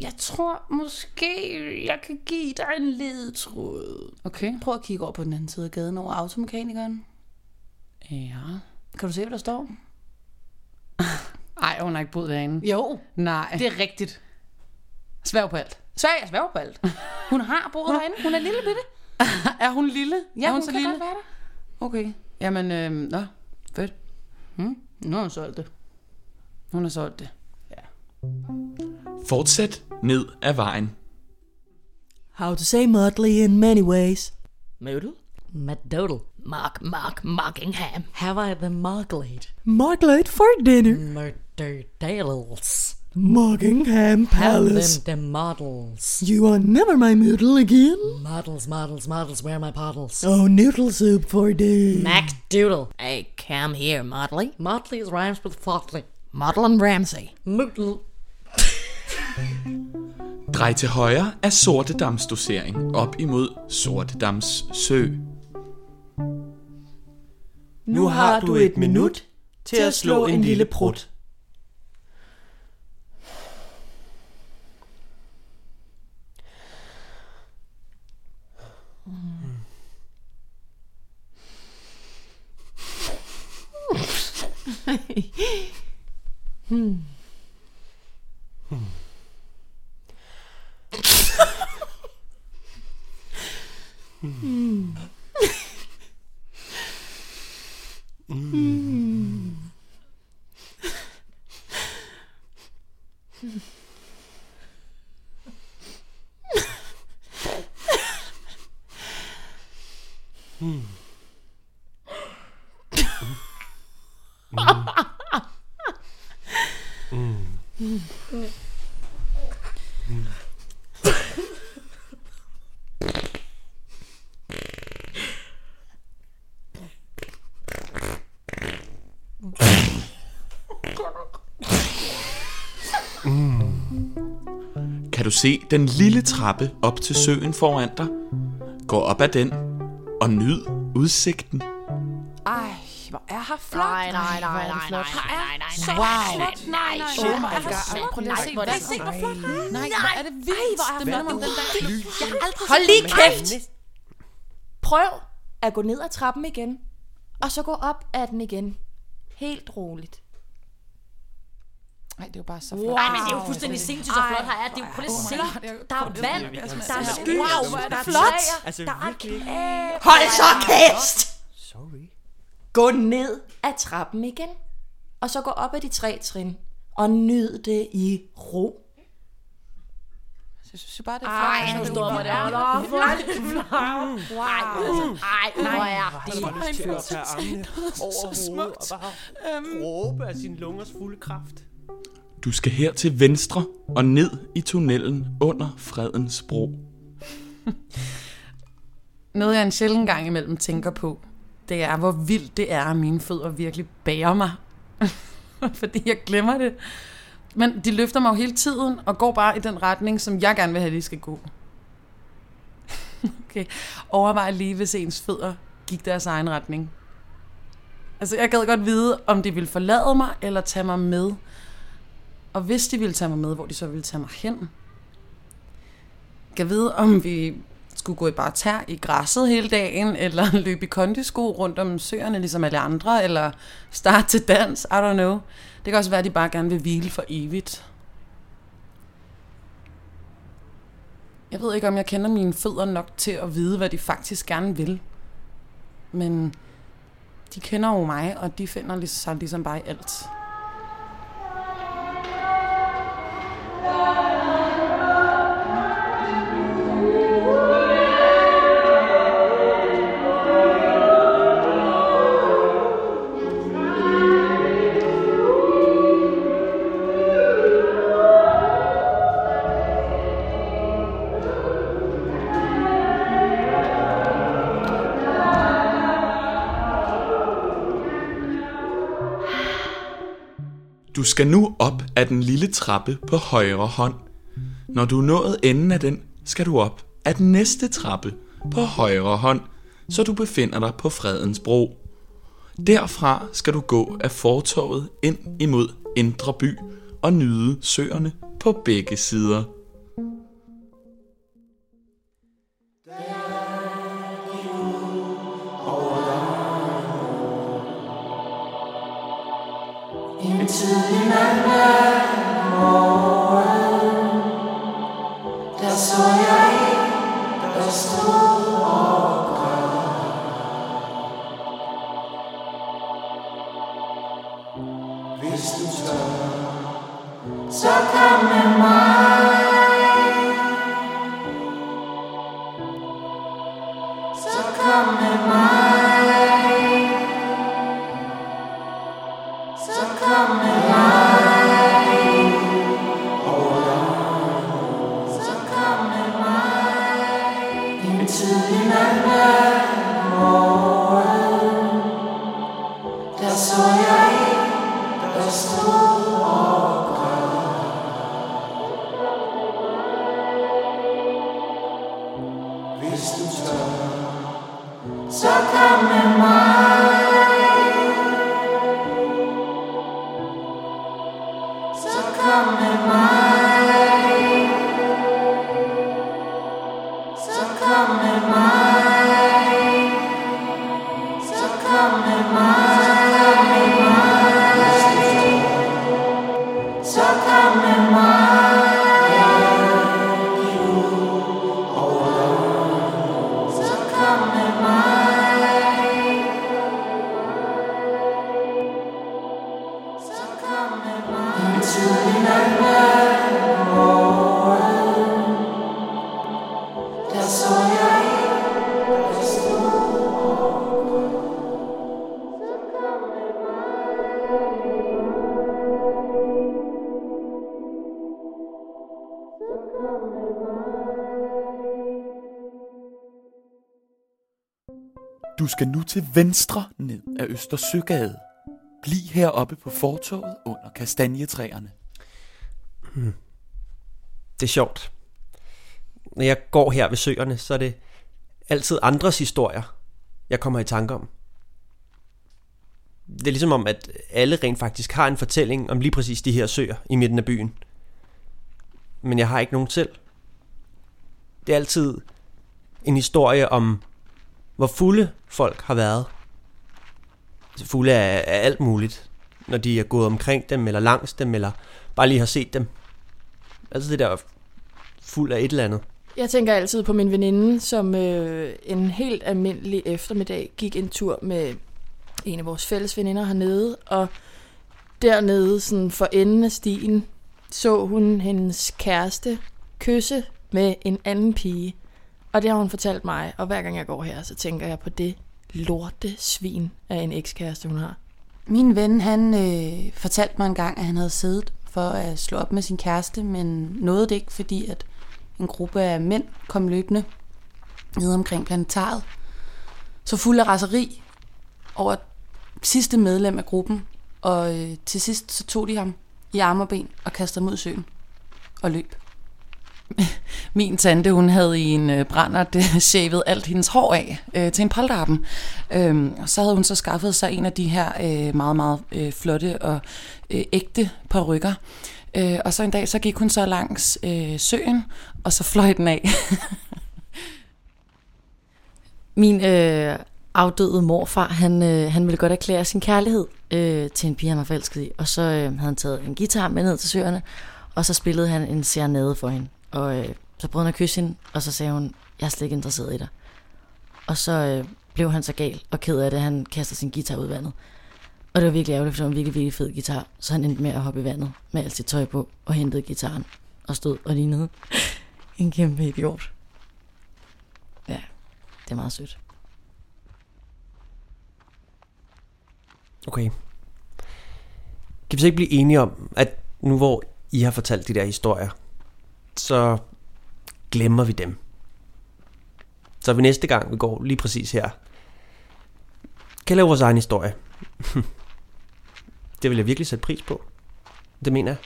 Jeg tror måske, jeg kan give dig en ledtråd. Okay. Prøv at kigge over på den anden side af gaden over automekanikeren. Ja. Kan du se, hvad der står? Ej, hun har ikke boet derinde. Jo, Nej. det er rigtigt. Sværg på alt. Så jeg sværger på alt. Hun har boet derinde. Hun er lille bitte. Er hun lille? Ja, er hun, så kan lille? godt være der. Okay. Jamen, øhm, nå. Fedt. Hmm? Nu har hun solgt det. Hun har solgt det. Fortsæt ned ad vejen. How to say Mudley in many ways. Modal? Madoodle. Mark, Mark, Mockingham. Have I the Marglade? Marglade for dinner. Murderdales. Mockingham Have Palace. them the models. You are never my noodle again. Models, models, models, where are my bottles? Oh, noodle soup for days. MacDoodle. Hey, come here, Motley. Motley rhymes with Fotley. Model and Ramsey. Moodle. Drej til højre af Sortedams op imod Sortedams sø. Nu har du et minut til at slå en lille prut. Kan du se den lille trappe op til søen foran dig? Gå op ad den og nyd udsigten. Ej, hvor er her flot. Nej, nej, nej, nej, nej, nej, nej, nej, flot. Nej, nej, shit, oh my er det god. Prøv lige at se, Nej, hvor se, hvor flot Nej, hvor er det vildt. hvor er det minder om den der. Hold lige kæft! Prøv at gå ned ad trappen igen, og så gå op ad den igen. Helt roligt. Nej, det er jo bare så flot. Nej, men det er jo fuldstændig sindssygt, så flot her er. Det er jo, prøv lige at se. Der er vand, der er sky, Wow, der er flot. Altså, der er virkelig. kæft. Hold så kæft! Sorry. Gå ned ad trappen igen, og så gå op ad de tre trin, og nyd det i ro. Jeg synes bare, det er Ej, flot. nu stopper det. Hold op. Ej, hvor er det Jeg har lyst til at tage armene over hovedet og bare råbe af sin lungers fulde kraft. Du skal her til venstre og ned i tunnelen under Fredens Bro. Noget, jeg en sjældent gang imellem tænker på, det er, hvor vildt det er, at mine fødder virkelig bærer mig. Fordi jeg glemmer det. Men de løfter mig jo hele tiden, og går bare i den retning, som jeg gerne vil have, de skal gå. okay. Overvej lige, hvis ens fødder gik deres egen retning. Altså, jeg gad godt vide, om de ville forlade mig, eller tage mig med. Og hvis de ville tage mig med, hvor de så ville tage mig hen. Jeg vide, om vi skulle gå i bare tær i græsset hele dagen, eller løbe i kondisko rundt om søerne, ligesom alle andre, eller starte til dans, I don't know. Det kan også være, at de bare gerne vil hvile for evigt. Jeg ved ikke, om jeg kender mine fødder nok til at vide, hvad de faktisk gerne vil. Men de kender jo mig, og de finder sig ligesom bare i alt. Du skal nu op ad den lille trappe på højre hånd. Når du er nået enden af den, skal du op ad den næste trappe på højre hånd, så du befinder dig på Fredens Bro. Derfra skal du gå af fortorvet ind imod Indre By og nyde søerne på begge sider. En tidlig mandag morgen, der så jeg en, der stod og græd. Hvis du tør, så kom med Du skal nu til venstre ned af Østersøgade. Bliv heroppe på fortovet under kastanjetræerne. Hmm. Det er sjovt. Når jeg går her ved søerne, så er det altid andres historier, jeg kommer i tanke om. Det er ligesom om, at alle rent faktisk har en fortælling om lige præcis de her søer i midten af byen. Men jeg har ikke nogen selv. Det er altid en historie om, hvor fulde folk har været. Altså fulde af, af alt muligt. Når de er gået omkring dem, eller langs dem, eller bare lige har set dem. Altså det der fuld af et eller andet. Jeg tænker altid på min veninde, som øh, en helt almindelig eftermiddag gik en tur med en af vores fælles veninder hernede, og dernede sådan for enden af stien så hun hendes kæreste kysse med en anden pige. Og det har hun fortalt mig, og hver gang jeg går her, så tænker jeg på det lorte svin af en ekskæreste, hun har. Min ven, han øh, fortalte mig en gang, at han havde siddet for at slå op med sin kæreste, men nåede det ikke, fordi at en gruppe af mænd kom løbende ned omkring planetariet. Så fuld af raseri over sidste medlem af gruppen, og øh, til sidst så tog de ham i arme og ben og kastede ham ud i søen og løb. Min tante, hun havde i en øh, det øh, shavet alt hendes hår af øh, til en polterappen. Øhm, og så havde hun så skaffet sig en af de her øh, meget, meget øh, flotte og øh, ægte parrykker. Øh, og så en dag, så gik hun så langs øh, søen, og så fløj den af. Min øh, afdøde morfar, han, øh, han ville godt erklære sin kærlighed øh, til en pige, han var forelsket i. Og så øh, havde han taget en guitar med ned til søerne, og så spillede han en serenade for hende. Og øh, Så prøvede han at kysse hende, og så sagde hun, jeg er slet ikke interesseret i dig. Og så øh, blev han så gal og ked af det, han kastede sin guitar ud i vandet. Og det var virkelig ærgerligt, for det var en virkelig, virkelig fed guitar. Så han endte med at hoppe i vandet med alt sit tøj på og hentede gitaren og stod og lignede en kæmpe idiot. Ja, det er meget sødt. Okay. Kan vi så ikke blive enige om, at nu hvor I har fortalt de der historier, så glemmer vi dem. Så vi næste gang, vi går lige præcis her, kan lave vores egen historie. det vil jeg virkelig sætte pris på. Det mener jeg.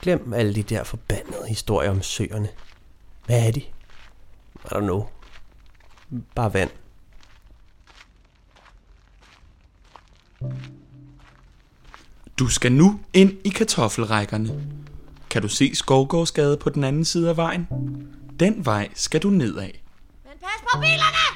Glem alle de der forbandede historier om søerne. Hvad er de? I don't know. Bare vand. Du skal nu ind i kartoffelrækkerne. Kan du se Skovgårdsgade på den anden side af vejen? Den vej skal du nedad. Men pas på bilerne!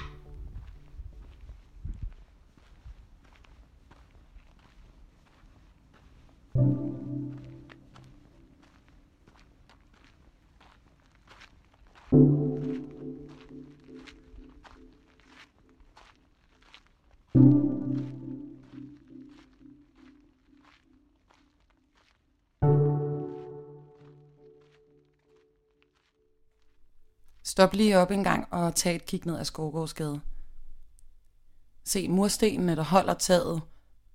Stop lige op en gang og tag et kig ned ad Skovgårdsgade. Se murstenene, der holder taget,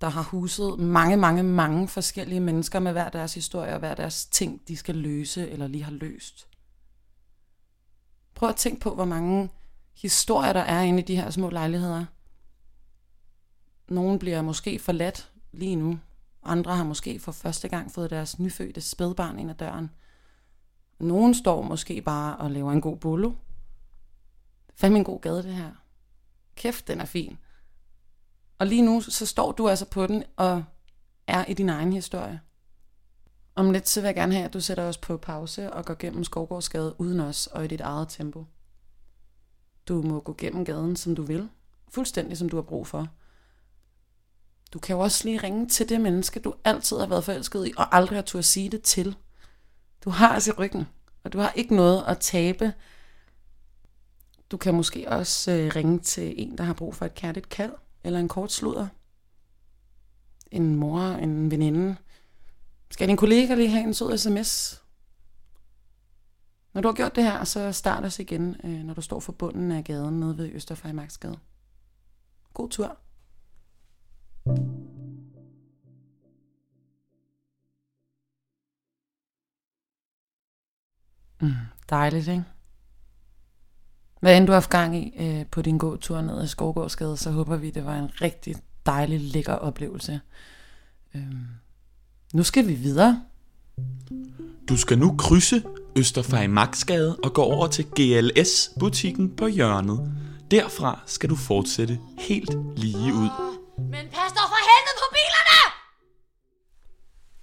der har huset mange, mange, mange forskellige mennesker med hver deres historie og hver deres ting, de skal løse eller lige har løst. Prøv at tænke på, hvor mange historier der er inde i de her små lejligheder. Nogle bliver måske forladt lige nu. Andre har måske for første gang fået deres nyfødte spædbarn ind ad døren. Nogen står måske bare og laver en god bolo. Fandme en god gade, det her. Kæft, den er fin. Og lige nu, så står du altså på den og er i din egen historie. Om lidt, så vil jeg gerne have, at du sætter os på pause og går gennem Skovgårdsgade uden os og i dit eget tempo. Du må gå gennem gaden, som du vil. Fuldstændig, som du har brug for. Du kan jo også lige ringe til det menneske, du altid har været forelsket i, og aldrig har turde sige det til. Du har os i ryggen, og du har ikke noget at tabe. Du kan måske også øh, ringe til en, der har brug for et kærligt kald, eller en kort sludder. En mor, en veninde. Skal din kollega lige have en sød sms? Når du har gjort det her, så start os igen, øh, når du står for bunden af gaden nede ved Østerfejmarksgade. God tur. Mm, dejligt, ikke? Hvad end du har haft gang i øh, på din gåtur ned ad Skovgårdsgade, så håber vi, det var en rigtig dejlig, lækker oplevelse. Øhm, nu skal vi videre. Du skal nu krydse Østerfejmarksgade og gå over til GLS-butikken på hjørnet. Derfra skal du fortsætte helt lige ud. Men pas dog for helvede på bilerne!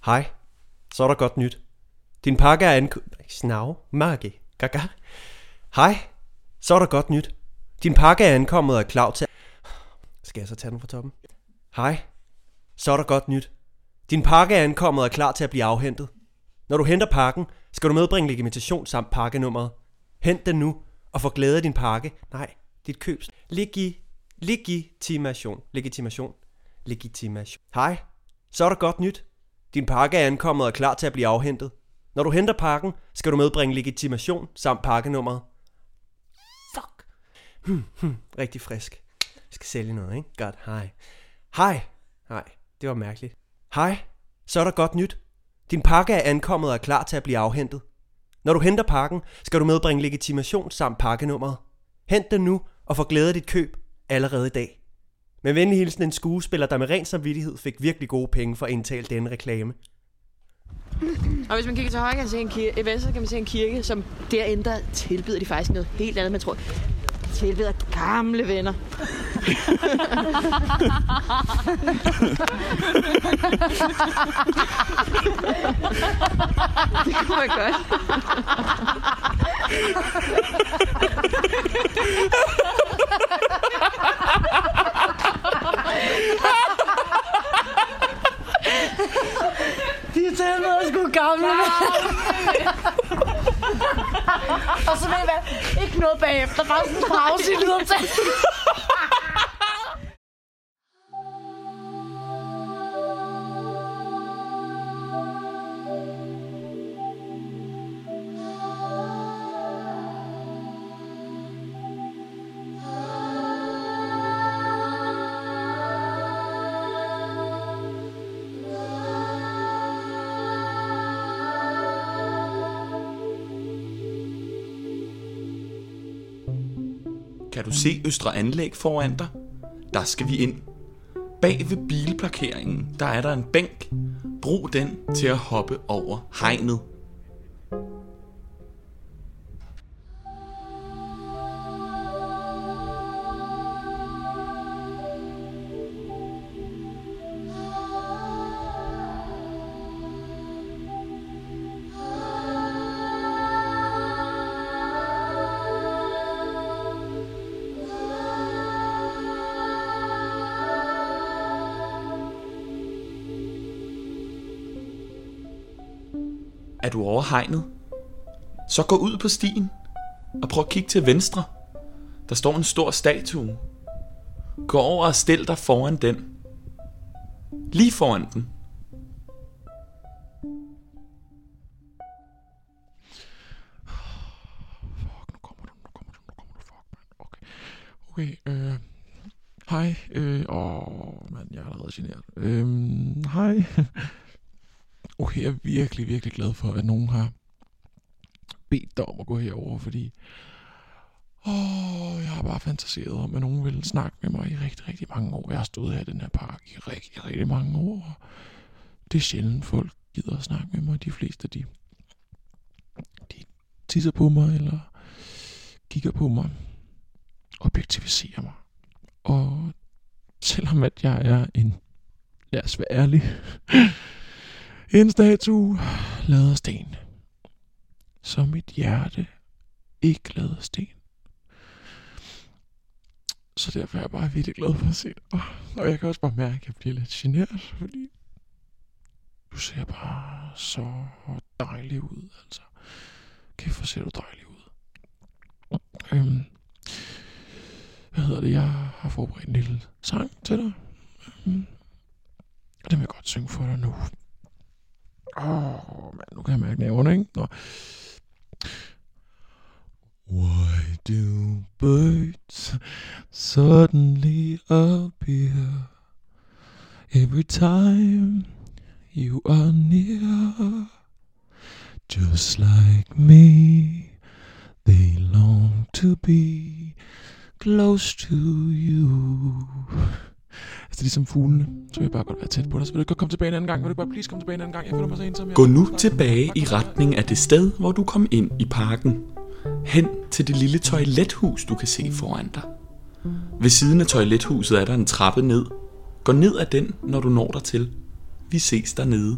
Hej, så er der godt nyt. Din pakke er ankommet... Snav, Marke, gaga. Hej, så er der godt nyt. Din pakke er ankommet og er klar til... Skal jeg så tage den fra toppen? Hej, så er der godt nyt. Din pakke er ankommet og er klar til at blive afhentet. Når du henter pakken, skal du medbringe legitimation samt pakkenummeret. Hent den nu og få glæde af din pakke. Nej, dit køb. Legi... Legitimation. Legitimation. Legitimation. Hej, så er der godt nyt. Din pakke er ankommet og er klar til at blive afhentet. Når du henter pakken, skal du medbringe legitimation samt pakkenummeret. Fuck. Hmm, hmm, rigtig frisk. Jeg skal sælge noget, ikke? Godt, hej. Hej. Nej, det var mærkeligt. Hej, så er der godt nyt. Din pakke er ankommet og er klar til at blive afhentet. Når du henter pakken, skal du medbringe legitimation samt pakkenummeret. Hent den nu og få glæde af dit køb allerede i dag. Med venlig hilsen en skuespiller, der med ren samvittighed fik virkelig gode penge for at indtale denne reklame. Og hvis man kigger til højre, kan man se en kirke, i venstre kan man se en kirke, som derinde, der tilbyder de faktisk noget helt andet, man tror. Tilbyder gamle venner. det kunne man godt. De er til noget sgu gamle. og så ved I hvad? Ikke noget bagefter. Bare sådan en pause i lyder. se Østre Anlæg foran dig? Der skal vi ind. Bag ved bilparkeringen, der er der en bænk. Brug den til at hoppe over hegnet. Er du over hegnet? Så gå ud på stien og prøv at kigge til venstre. Der står en stor statue. Gå over og stil dig foran den. Lige foran den. Okay, øh... Hej, øh... Åh, mand, jeg er allerede generet. Øh, hej. Okay, jeg er virkelig, virkelig glad for, at nogen har bedt dig om at gå herover, fordi åh, jeg har bare fantaseret om, at nogen vil snakke med mig i rigtig, rigtig mange år. Jeg har stået her i den her park i rigtig, rigtig mange år. og Det er sjældent, folk gider at snakke med mig. De fleste, de, de tisser på mig, eller kigger på mig, objektiviserer mig. Og selvom at jeg er en, lad os være ærlig, en statue lavet af sten. Så mit hjerte ikke lavet af sten. Så derfor er jeg bare virkelig glad for at se dig. Og jeg kan også bare mærke, at jeg bliver lidt generet, fordi du ser bare så dejlig ud, altså. Kæft, hvor ser du dejlig ud. Øhm, hvad hedder det? Jeg har forberedt en lille sang til dig. Øhm, og den vil jeg godt synge for dig nu. Åh, oh, man, nu kan jeg mærke nerverne, ikke? Nå. Why do birds suddenly appear every time you are near? Just like me, they long to be close to you. Altså ligesom fuglene, så vil jeg bare godt være tæt på dig. Så vil du godt komme tilbage en anden gang? Vil du bare please komme tilbage en anden gang? Jeg føler mig så ensom. Jeg- Gå nu tilbage i retning af det sted, hvor du kom ind i parken. Hen til det lille toilethus, du kan se foran dig. Ved siden af toilethuset er der en trappe ned. Gå ned ad den, når du når dertil. Vi ses dernede.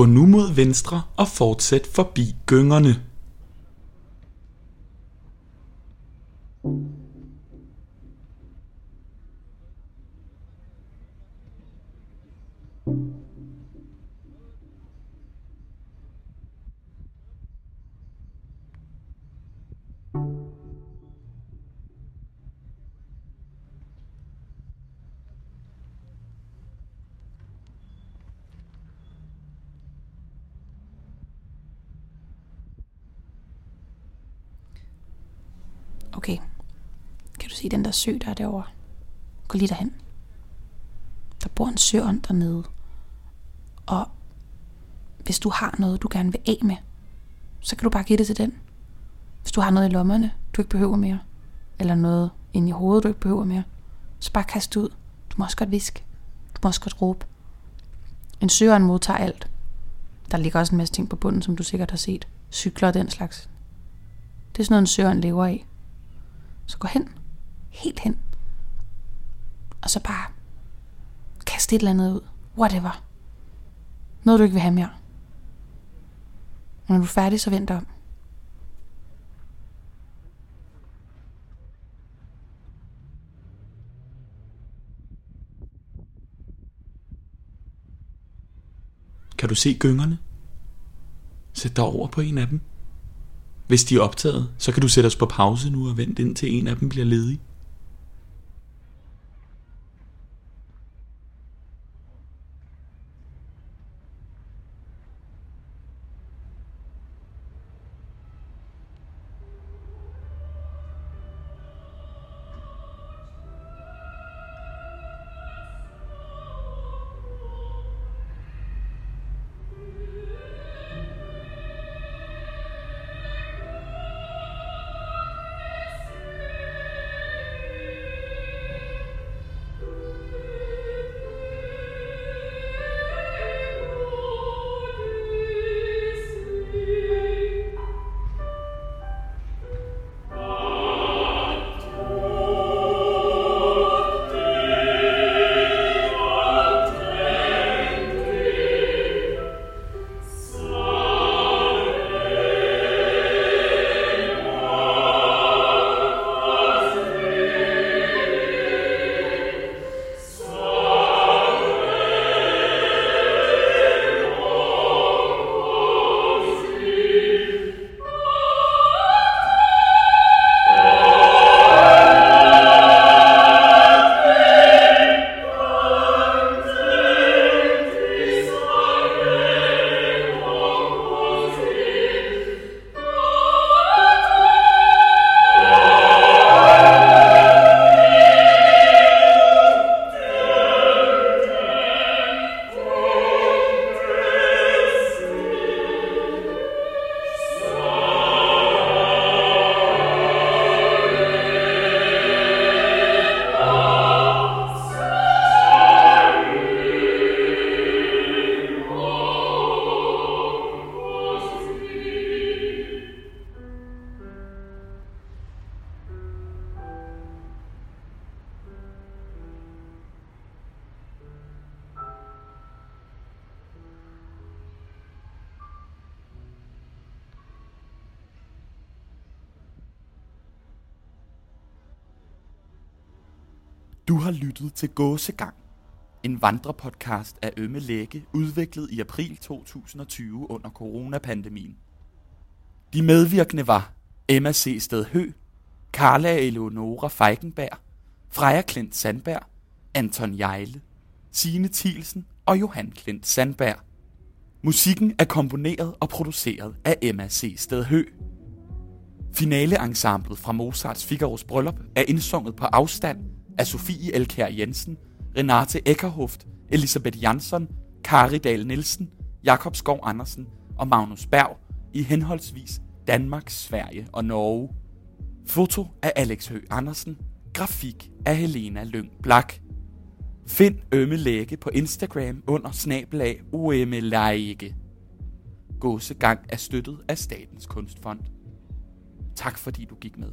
Gå nu mod venstre og fortsæt forbi gyngerne. Der sø, der er derovre? Gå lige derhen. Der bor en søånd dernede. Og hvis du har noget, du gerne vil af med, så kan du bare give det til den. Hvis du har noget i lommerne, du ikke behøver mere, eller noget inde i hovedet, du ikke behøver mere, så bare kast det ud. Du må også godt viske. Du må også godt råbe. En søånd modtager alt. Der ligger også en masse ting på bunden, som du sikkert har set. Cykler og den slags. Det er sådan noget, en søren lever af. Så gå hen. Helt hen. Og så bare kast et eller andet ud. Whatever. Noget, du ikke vil have mere. Og når du er færdig, så vend dig om. Kan du se gyngerne? Sæt dig over på en af dem. Hvis de er optaget, så kan du sætte os på pause nu og vente indtil en af dem bliver ledig. Har lyttet til Gåsegang, en vandrepodcast af Ømme Lægge, udviklet i april 2020 under coronapandemien. De medvirkende var Emma C. Sted Hø, Carla Eleonora Feigenberg, Freja Klint Sandberg, Anton Jejle, Signe Thielsen og Johan Klint Sandberg. Musikken er komponeret og produceret af Emma C. Sted Hø. Finaleensemblet fra Mozarts Figaros Bryllup er indsunget på afstand af Sofie Elkær Jensen, Renate Eckerhoft, Elisabeth Jansson, Kari Dahl Nielsen, Jakob Skov Andersen og Magnus Berg i henholdsvis Danmark, Sverige og Norge. Foto af Alex Høgh Andersen. Grafik af Helena Lyng Blak. Find Ømme Lægge på Instagram under snabelag OM Lægge. Gåsegang er støttet af Statens Kunstfond. Tak fordi du gik med.